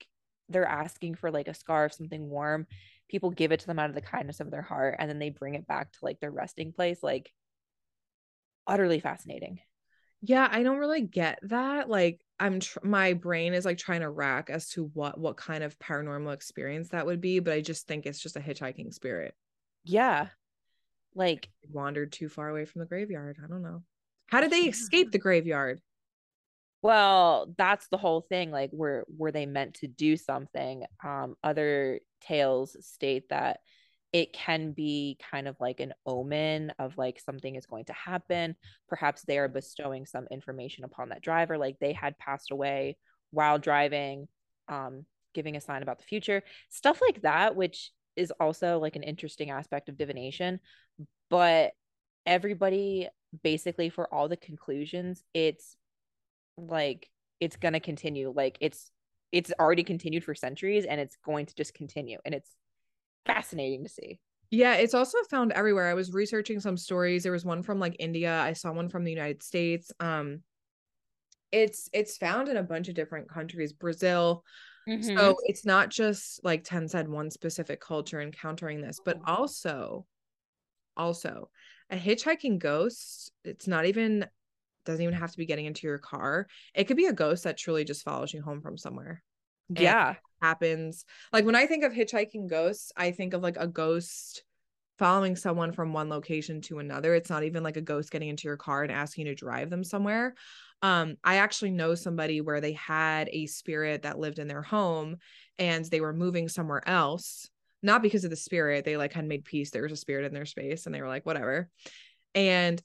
they're asking for like a scarf something warm. People give it to them out of the kindness of their heart and then they bring it back to like their resting place. Like utterly fascinating yeah i don't really get that like i'm tr- my brain is like trying to rack as to what what kind of paranormal experience that would be but i just think it's just a hitchhiking spirit. Yeah. Like wandered too far away from the graveyard i don't know. How did they escape the graveyard? Well that's the whole thing like were were they meant to do something? Um other tales state that it can be kind of like an omen of like something is going to happen. Perhaps they are bestowing some information upon that driver, like they had passed away while driving, um, giving a sign about the future, stuff like that, which is also like an interesting aspect of divination. But everybody, basically, for all the conclusions, it's like it's gonna continue. Like it's it's already continued for centuries and it's going to just continue. And it's fascinating to see. Yeah, it's also found everywhere. I was researching some stories. There was one from like India. I saw one from the United States. Um it's it's found in a bunch of different countries, Brazil. Mm-hmm. So it's not just like Ten said one specific culture encountering this, but also also a hitchhiking ghost, it's not even doesn't even have to be getting into your car. It could be a ghost that truly just follows you home from somewhere. Yeah happens. Like when I think of hitchhiking ghosts, I think of like a ghost following someone from one location to another. It's not even like a ghost getting into your car and asking you to drive them somewhere. Um, I actually know somebody where they had a spirit that lived in their home and they were moving somewhere else, not because of the spirit. They like had made peace. There was a spirit in their space and they were like, whatever. And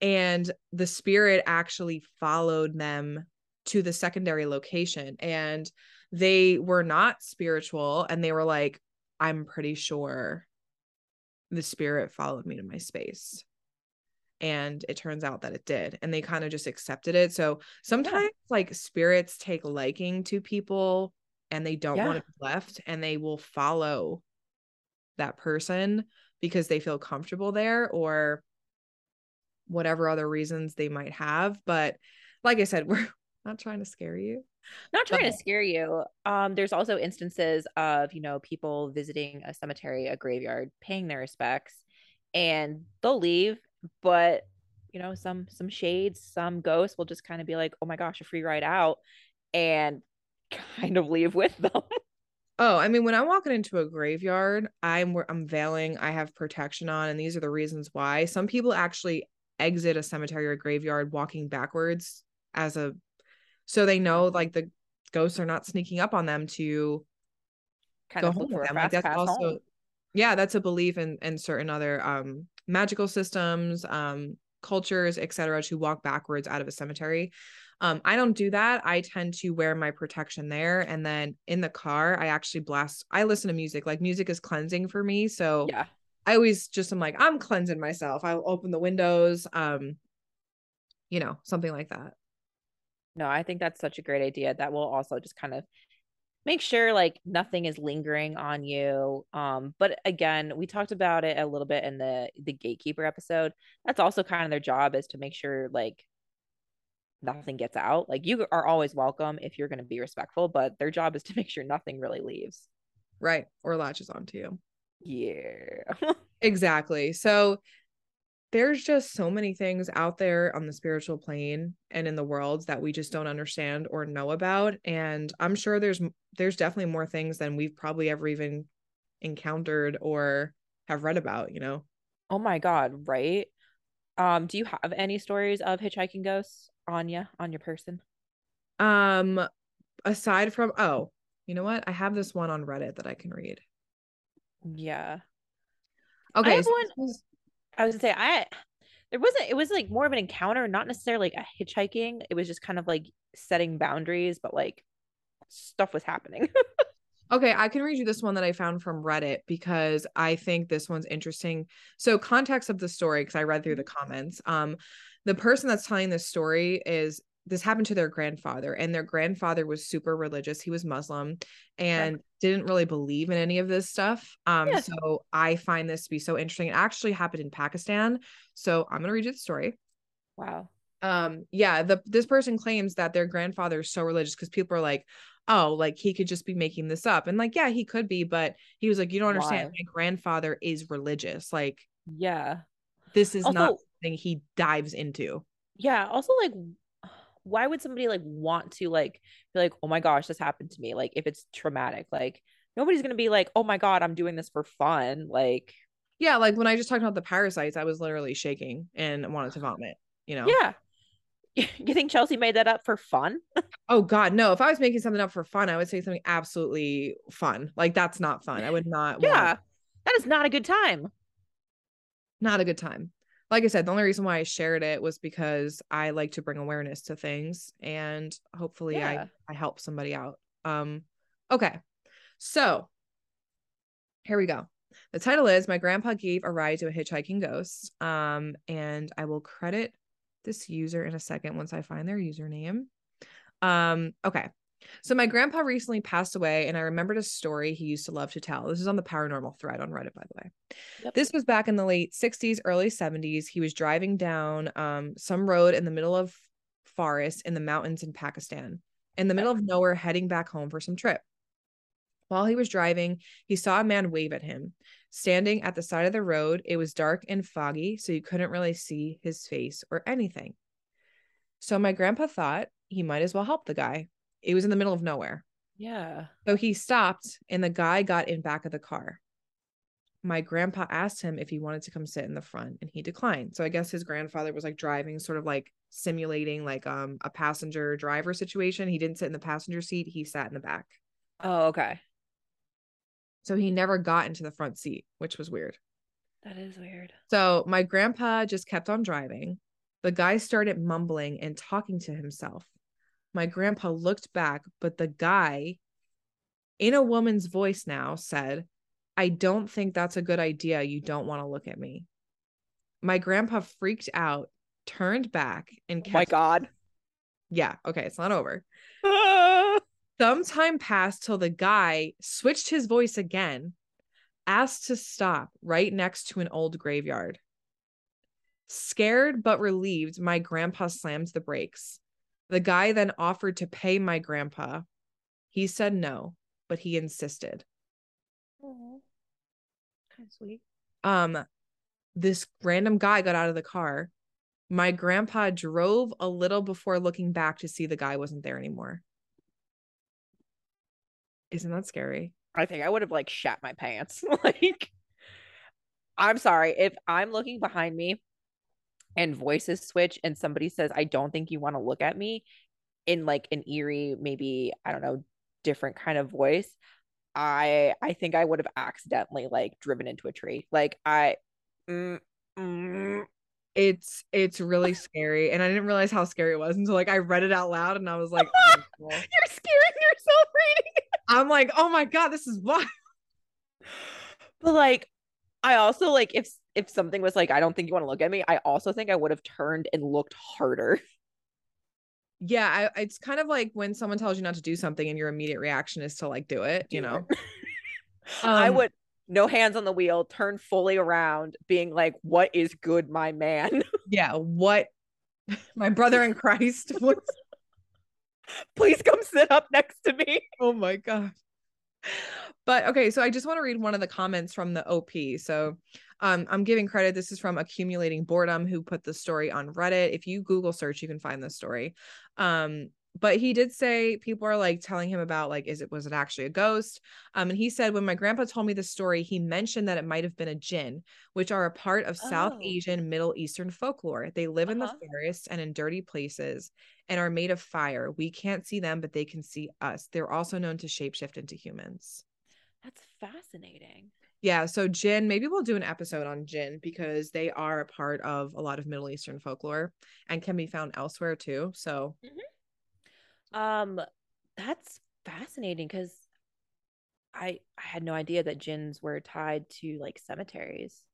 and the spirit actually followed them to the secondary location and they were not spiritual and they were like i'm pretty sure the spirit followed me to my space and it turns out that it did and they kind of just accepted it so sometimes yeah. like spirits take liking to people and they don't yeah. want to be left and they will follow that person because they feel comfortable there or whatever other reasons they might have but like i said we're not trying to scare you not trying to scare you um there's also instances of you know people visiting a cemetery a graveyard paying their respects and they'll leave but you know some some shades some ghosts will just kind of be like oh my gosh a free ride out and kind of leave with them Oh, I mean, when I'm walking into a graveyard, I'm I'm veiling, I have protection on, and these are the reasons why. Some people actually exit a cemetery or graveyard walking backwards as a so they know like the ghosts are not sneaking up on them to kind go of home with them. Like that's also home. yeah, that's a belief in in certain other um magical systems, um cultures, etc. to walk backwards out of a cemetery. Um, I don't do that. I tend to wear my protection there. And then in the car, I actually blast, I listen to music. Like music is cleansing for me. So yeah, I always just am like, I'm cleansing myself. I'll open the windows, um, you know, something like that. No, I think that's such a great idea. That will also just kind of make sure like nothing is lingering on you. Um, but again, we talked about it a little bit in the the gatekeeper episode. That's also kind of their job is to make sure like nothing gets out. Like you are always welcome if you're going to be respectful, but their job is to make sure nothing really leaves. Right. Or latches onto you. Yeah. exactly. So there's just so many things out there on the spiritual plane and in the world that we just don't understand or know about and i'm sure there's there's definitely more things than we've probably ever even encountered or have read about you know? Oh my god right? Um do you have any stories of hitchhiking ghosts on you on your person? Um aside from oh you know what? I have this one on reddit that i can read. Yeah. Okay I, was gonna say I there wasn't it was like more of an encounter, not necessarily like a hitchhiking. It was just kind of like setting boundaries, but like stuff was happening. okay, I can read you this one that I found from Reddit because I think this one's interesting. So context of the story, because I read through the mm-hmm. comments. Um, the person that's telling this story is this happened to their grandfather and their grandfather was super religious. He was muslim and didn't really believe in any of this stuff. Um yeah. so i find this to be so interesting. It actually happened in pakistan. So i'm going to read you the story. Wow. Um yeah the this person claims that their grandfather is so religious because people are like oh like he could just be making this up. And like yeah he could be but he was like you don't understand. Why? my grandfather is religious. Like yeah. this is also, not something he dives into. Yeah also like why would somebody like want to like be like oh my gosh this happened to me like if it's traumatic? Like nobody's gonna be like oh my god i'm doing this for fun like yeah like when i just talked about the parasites i was literally shaking and wanted to vomit you know? Yeah. You think chelsea made that up for fun? Oh god no. If i was making something up for fun i would say something absolutely fun. Like that's not fun. I would not yeah. That is not a good time. Not a good time like I said, the only reason why I shared it was because I like to bring awareness to things and hopefully yeah. I I help somebody out. Um okay. So, here we go. The title is My Grandpa Gave a Ride to a Hitchhiking Ghost. Um and I will credit this user in a second once I find their username. Um okay. So my grandpa recently passed away, and I remembered a story he used to love to tell. This is on the paranormal thread on Reddit, by the way. Yep. This was back in the late 60s, early 70s. He was driving down um, some road in the middle of forest in the mountains in Pakistan, in the middle of nowhere, heading back home for some trip. While he was driving, he saw a man wave at him. Standing at the side of the road, it was dark and foggy, so you couldn't really see his face or anything. So my grandpa thought he might as well help the guy it was in the middle of nowhere. Yeah. So he stopped and the guy got in back of the car. my grandpa asked him if he wanted to come sit in the front and he declined. So I guess his grandfather was like driving, sort of like simulating like um a passenger driver situation. He didn't sit in the passenger seat, he sat in the back. Oh, okay. So he never got into the front seat, which was weird. That is weird. So my grandpa just kept on driving. The guy started mumbling and talking to himself. My grandpa looked back, but the guy, in a woman's voice now, said, I don't think that's a good idea. You don't want to look at me. My grandpa freaked out, turned back, and Oh my God. Yeah, okay, it's not over. Some time passed till the guy switched his voice again, asked to stop right next to an old graveyard. Scared but relieved, my grandpa slammed the brakes. The guy then offered to pay my grandpa. He said no, but he insisted. Kind of sweet. Um, this random guy got out of the car. My grandpa drove a little before looking back to see the guy wasn't there anymore. Isn't that scary? I think I would have like shat my pants. like, I'm sorry if I'm looking behind me and voices switch and somebody says, I don't think you want to look at me in like an eerie, maybe, I don't know, different kind of voice. I I think I would have accidentally like driven into a tree. Like I mm, mm, It's it's really scary, and I didn't realize how scary it was until like I read it out loud, and I was like, oh, you're scaring yourself reading. I'm like, oh my god, this is wild. But like I also like if if something was like, I don't think you want to look at me, I also think I would have turned and looked harder. Yeah, I, it's kind of like when someone tells you not to do something, and your immediate reaction is to like do it. You know, it. I Um, would no hands on the wheel, turn fully around, being like, "What is good, my man? Yeah, what my brother in Christ was. Please come sit up next to me." Oh my god. But okay, so I just want to read one of the comments from the OP. So um, I'm giving credit. This is from Accumulating Boredom, who put the story on Reddit. If you Google search, you can find this story. Um, but he did say people are like telling him about like, is it was it actually a ghost? Um, and he said when my grandpa told me the story, he mentioned that it might have been a jinn, which are a part of South Oh. Asian, Middle Eastern folklore. They live in Uh-huh. the forests and in dirty places and are made of fire. We can't see them, but they can see us. They're also known to shapeshift into humans. That's fascinating. Yeah, so Jinn, maybe we'll do an episode on Jinn because they are a part of a lot of Middle Eastern folklore and can be found elsewhere too. So Um, that's fascinating because I I had no idea that jinns were tied to like cemeteries.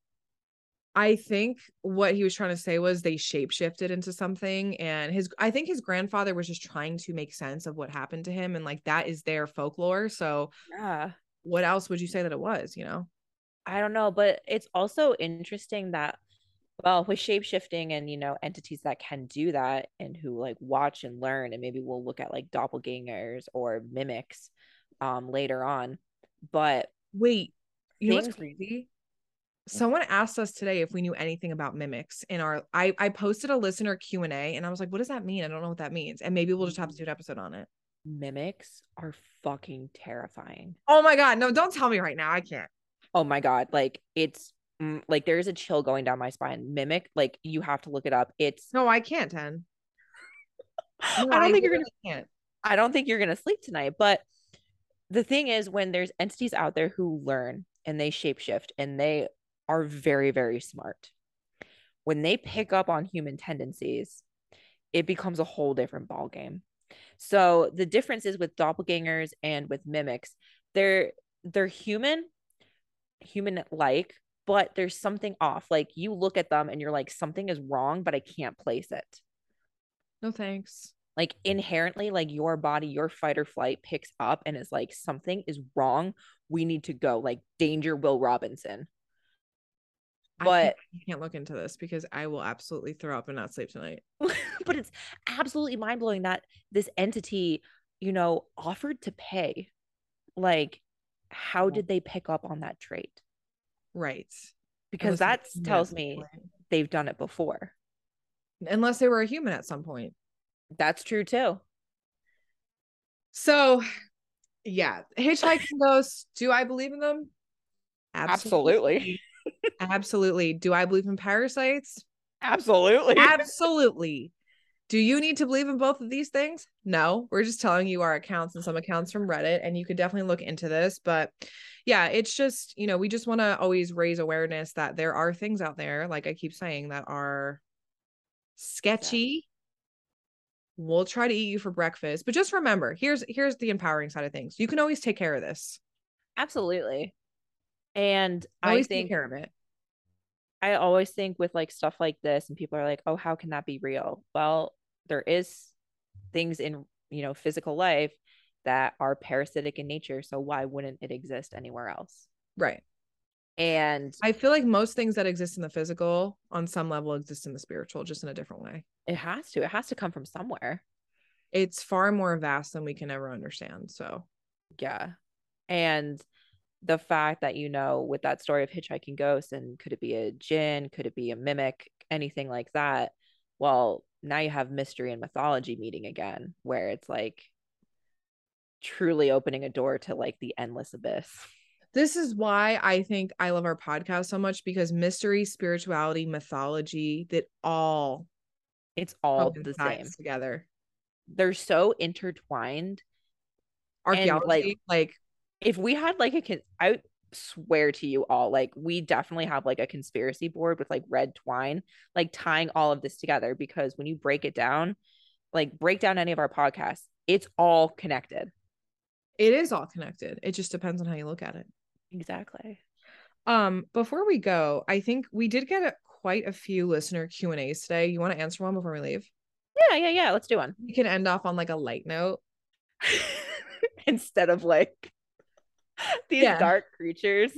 I think what he was trying to say was they shapeshifted into something and his I think his grandfather was just trying to make sense of what happened to him and like that is their folklore. So Yeah. what else would you say that it was, you know? I don't know, but it's also interesting that well, with shape shifting and you know entities that can do that and who like watch and learn, and maybe we'll look at like doppelgangers or mimics um later on. But Wait, you know what's crazy? Someone asked us today if we knew anything about mimics in our I I posted a listener Q&A and I was like, what does that mean? I don't know what that means. And maybe we'll just have to do an episode on it. mimics are fucking terrifying. Oh my god, no, don't tell me right now. I can't. Oh my god, like it's mm, like there's a chill going down my spine. Mimic, like you have to look it up. It's No, I can't, Ten. No, I don't think you're gonna can't. I don't think you're gonna sleep tonight. But the thing is, when there's entities out there who learn and they shapeshift and they are very, very smart, when they pick up on human tendencies, it becomes a whole different ball game. So the difference is with doppelgangers and with mimics, they're they're human, human like, but there's something off. Like you look at them and you're like, something is wrong, but I can't place it No thanks. like inherently like your body your fight or flight picks up and is like something is wrong we need to go like danger will robinson But- I can't look into this because I will absolutely throw up and not sleep tonight. but it's absolutely mind-blowing that this entity you know offered to pay like how did they pick up on that trait Right. because Unless they were that tells me they've done it before unless they were a human at some point. that's true too So, yeah, hitchhiking ghosts. Do I believe in them? Absolutely. Absolutely. Do I believe in parasites? Absolutely. Absolutely. Do you need to believe in both of these things? No, we're just telling you our accounts and some accounts from Reddit, and you could definitely look into this. But yeah, it's just, you know, we just want to always raise awareness that there are things out there, like I keep saying, that are sketchy. Yeah. We'll try to eat you for breakfast. But just remember, here's here's the empowering side of things. You can always take care of this. Absolutely. And always I think take care of it. I always think with like stuff like this, and people are like, oh, how can that be real? Well, there is things in, you know, physical life that are parasitic in nature. So why wouldn't it exist anywhere else? Right. And I feel like most things that exist in the physical on some level exist in the spiritual, just in a different way. It has to. It has to come from somewhere. It's far more vast than we can ever understand. So, yeah. And the fact that you know with that story of hitchhiking ghosts and could it be a jinn could it be a mimic anything like that well now you have mystery and mythology meeting again where it's like truly opening a door to like the endless abyss. This is why i think i love our podcast so much because mystery spirituality mythology that all it's all the same. together. They're so intertwined. Archaeology like, like if we had like a a I swear to you all, like we definitely have like a conspiracy board with like red twine, like tying all of this together because when you break it down, like break down any of our podcasts, it's all connected. It is all connected. It just depends on how you look at it. Exactly. Um, before we go, I think we did get a, quite a few listener Q and A's today. You want to answer one before we leave? Yeah, yeah, yeah. Let's do one. We can end off on like a light note instead of like these yeah. dark creatures.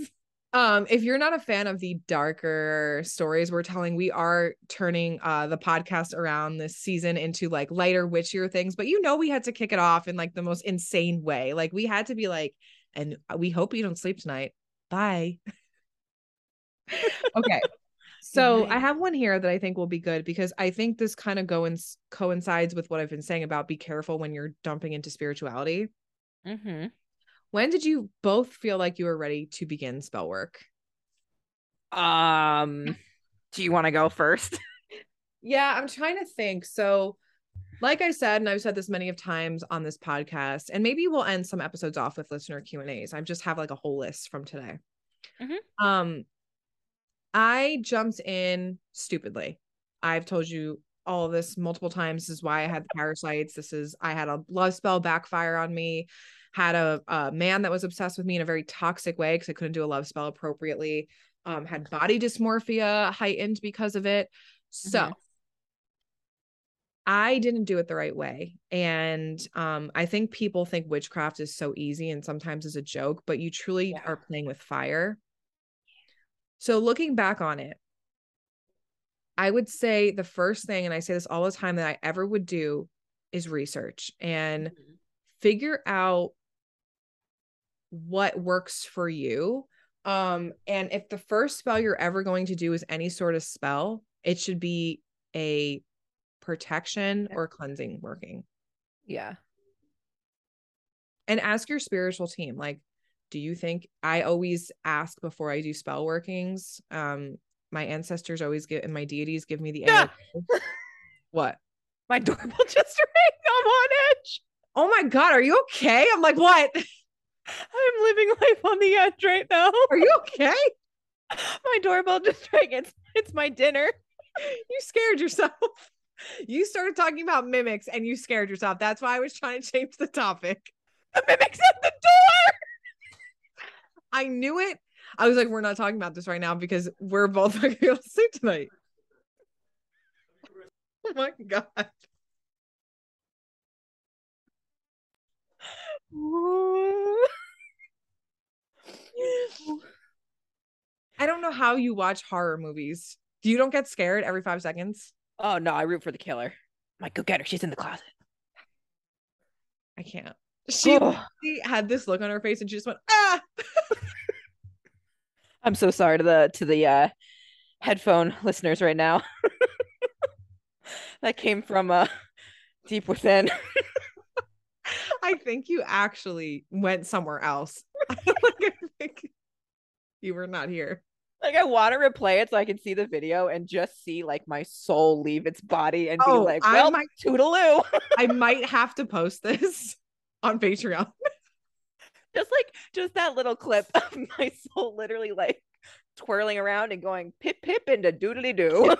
Um, if you're not a fan of the darker stories we're telling, we are turning uh the podcast around this season into like lighter, witchier things. But you know, we had to kick it off in like the most insane way. Like we had to be like, and we hope you don't sleep tonight. Bye. okay. So I have one here that I think will be good because I think this kind of go and coincides with what I've been saying about be careful when you're dumping into spirituality. Mm-hmm. When did you both feel like you were ready to begin spell work? Um, do you want to go first? yeah, I'm trying to think. So, like I said, and I've said this many of times on this podcast, and maybe we'll end some episodes off with listener Q and A's. I just have like a whole list from today. Mm-hmm. Um, I jumped in stupidly. I've told you all of this multiple times. This is why I had the parasites. This is I had a love spell backfire on me had a, a man that was obsessed with me in a very toxic way because I couldn't do a love spell appropriately. Um, had body dysmorphia heightened because of it. So mm-hmm. I didn't do it the right way. And um, I think people think witchcraft is so easy and sometimes is a joke, but you truly yeah. are playing with fire. So looking back on it, I would say the first thing, and I say this all the time that I ever would do is research and mm-hmm. figure out what works for you. Um, and if the first spell you're ever going to do is any sort of spell, it should be a protection or cleansing working. Yeah. And ask your spiritual team, like, do you think I always ask before I do spell workings? Um, my ancestors always give and my deities give me the yeah. what? My doorbell just rang. I'm on edge. Oh my god, are you okay? I'm like, what? I'm living life on the edge right now. Are you okay? my doorbell just rang. It's it's my dinner. You scared yourself. You started talking about mimics and you scared yourself. That's why I was trying to change the topic. The mimics at the door. I knew it. I was like, we're not talking about this right now because we're both able to sleep tonight. Oh my god. I don't know how you watch horror movies. You don't get scared every five seconds? Oh no, I root for the killer. I'm like, go get her. She's in the closet. I can't. She, she had this look on her face and she just went, ah. I'm so sorry to the to the uh headphone listeners right now. that came from uh deep within. I think you actually went somewhere else. You were not here. Like I want to replay it so I can see the video and just see like my soul leave its body and Oh, be like, well, I might- toodaloo. I might have to post this on Patreon. just like just that little clip of my soul literally like twirling around and going pip pip into doodly doo.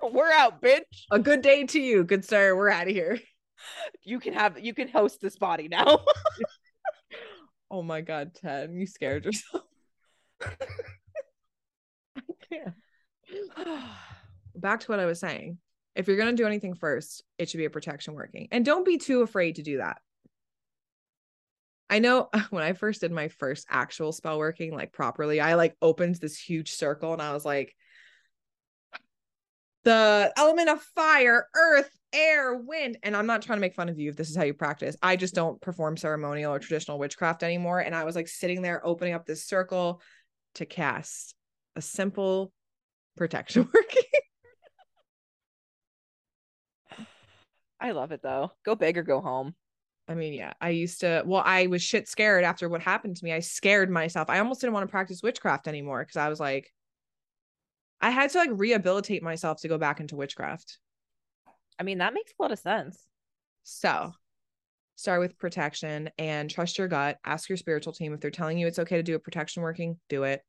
We're out, bitch. A good day to you, good sir. We're out of here. You can have you can host this body now. Oh my god, Ted, you scared yourself. I can't. Back to what I was saying. If you're gonna do anything first, it should be a protection working. And don't be too afraid to do that. I know when I first did my first actual spell working, like properly, I like opened this huge circle and I was like, the element of fire, earth, air, wind. And I'm not trying to make fun of you if this is how you practice. I just don't perform ceremonial or traditional witchcraft anymore. And I was like sitting there opening up this circle to cast a simple protection working. I love it though. Go big or go home. I mean, yeah, I used to. Well, I was shit scared after what happened to me. I scared myself. I almost didn't want to practice witchcraft anymore because I was like, I had to like rehabilitate myself to go back into witchcraft. I mean, that makes a lot of sense. So start with protection and trust your gut. Ask your spiritual team if they're telling you it's okay to do a protection working, do it.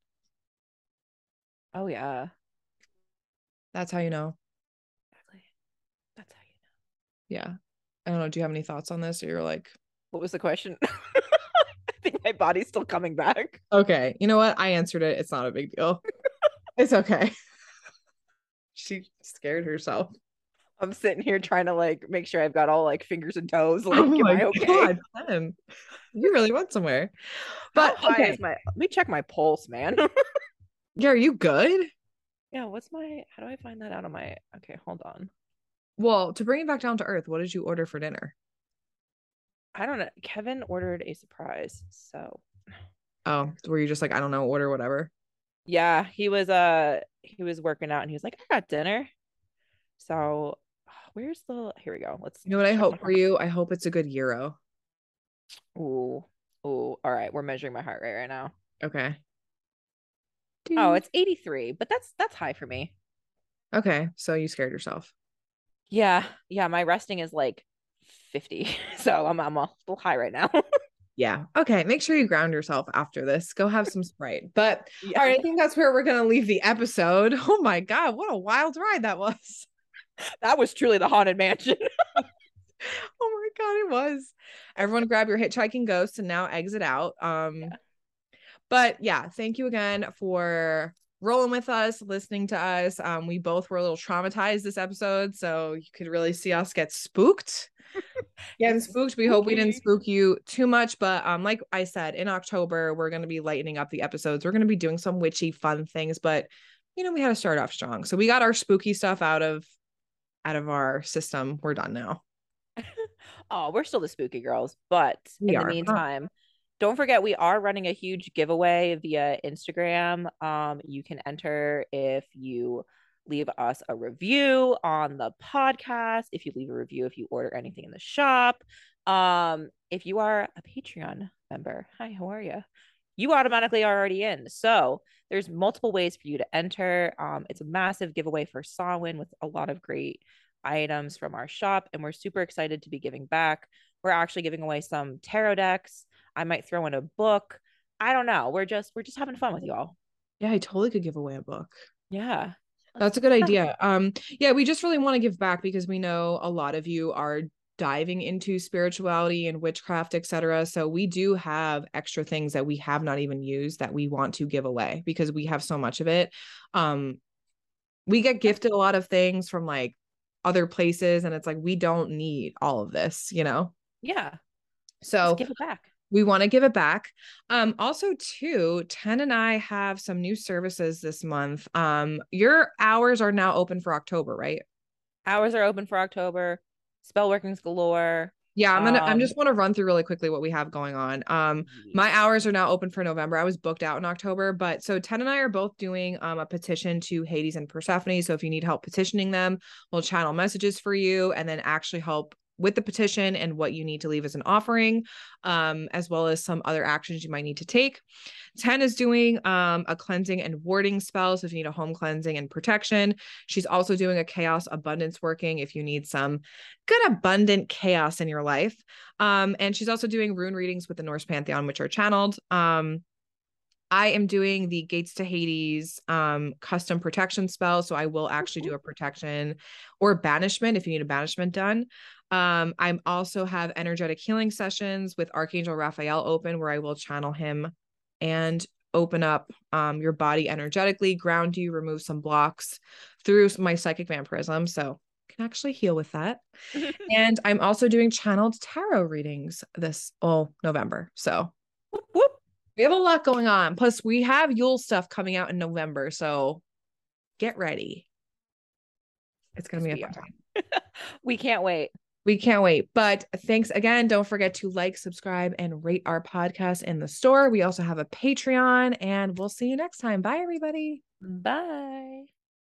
Oh yeah. That's how you know. Exactly. That's how you know. Yeah. I don't know. Do you have any thoughts on this? Or you're like, What was the question? I think my body's still coming back. okay, you know what? I answered it. It's not a big deal. it's okay. she scared herself. I'm sitting here trying to like make sure I've got all like fingers and toes. Like, oh my okay? god, you really went somewhere. But How okay, is my let me check my pulse, man. yeah, are you good? yeah, what's my how do I find that out on my okay, hold on. Well, to bring it back down to earth, what did you order for dinner? I don't know. Kevin ordered a surprise. So Oh, were you just like, I don't know, order whatever? yeah, he was uh he was working out and he was like, I got dinner. So where's the here we go. Let's You know what I hope for you? I hope it's a good gyro. Ooh. Ooh. All right. We're measuring my heart rate right now. Okay. Oh, it's 83, but that's that's high for me. okay. So you scared yourself. Yeah. Yeah. My resting is like 50. So I'm I'm a little high right now. Yeah. Okay. Make sure you ground yourself after this. Go have some Sprite. But Yeah. all right, I think that's where we're going to leave the episode. Oh my God. What a wild ride that was. That was truly the haunted mansion. Oh my God. It was. Everyone grab your hitchhiking ghost and now exit out. Um, Yeah. But yeah, thank you again for rolling with us, listening to us. Um, we both were a little traumatized this episode. So you could really see us get spooked. Getting spooked. We hope we didn't spook you too much, but um, like I said, in October we're gonna be lightening up the episodes. We're gonna be doing some witchy fun things, but you know we had to start off strong. So we got our spooky stuff out of out of our system. We're done now. oh, we're still the spooky girls. But We in are. the meantime, don't forget we are running a huge giveaway via Instagram. Um, you can enter if you leave us a review on the podcast, if you leave a review, if you order anything in the shop. Um, if you are a Patreon member, hi, how are you? You automatically are already in. So there's multiple ways for you to enter. Um, it's a massive giveaway for Samhain with a lot of great items from our shop, and we're super excited to be giving back. We're actually giving away some tarot decks. I might throw in a book. I don't know. We're just we're just having fun with you all. Yeah, I totally could give away a book. Yeah. That's a good idea. Um, yeah, we just really want to give back because we know a lot of you are diving into spirituality and witchcraft, etc. So we do have extra things that we have not even used that we want to give away because we have so much of it. Um, we get gifted a lot of things from like other places, and it's like we don't need all of this, you know. Yeah. So Just give it back. we want to give it back um also too 10 and i have some new services this month um your hours are now open for october right Hours are open for October. Spell workings galore. yeah i'm gonna i'm Um, just want to run through really quickly what we have going on. Um my hours are now open for november. I was booked out in october but so 10 and i are both doing um a petition to hades and persephone. So if you need help petitioning them we'll channel messages for you and then actually help with the petition and what you need to leave as an offering, um, as well as some other actions you might need to take. 10 is doing um, a cleansing and warding spell. So if you need a home cleansing and protection, she's also doing a chaos abundance working if you need some good abundant chaos in your life. Um, and she's also doing rune readings with the Norse Pantheon, which are channeled. Um, I am doing the Gates to Hades um, custom protection spell. So I will actually do a protection or banishment if you need a banishment done. Um, I'm also have energetic healing sessions with Archangel Raphael open where I will channel him and open up um, your body energetically, ground you, remove some blocks through my psychic vampirism. So can actually heal with that. and I'm also doing channeled tarot readings this all November. So whoop, whoop. we have a lot going on. Plus, we have Yule stuff coming out in November. So get ready. It's gonna be a fun time. we can't wait. We can't wait. But thanks again. Don't forget to like, subscribe, and rate our podcast in the store. We also have a Patreon, and we'll see you next time. Bye, everybody. Bye.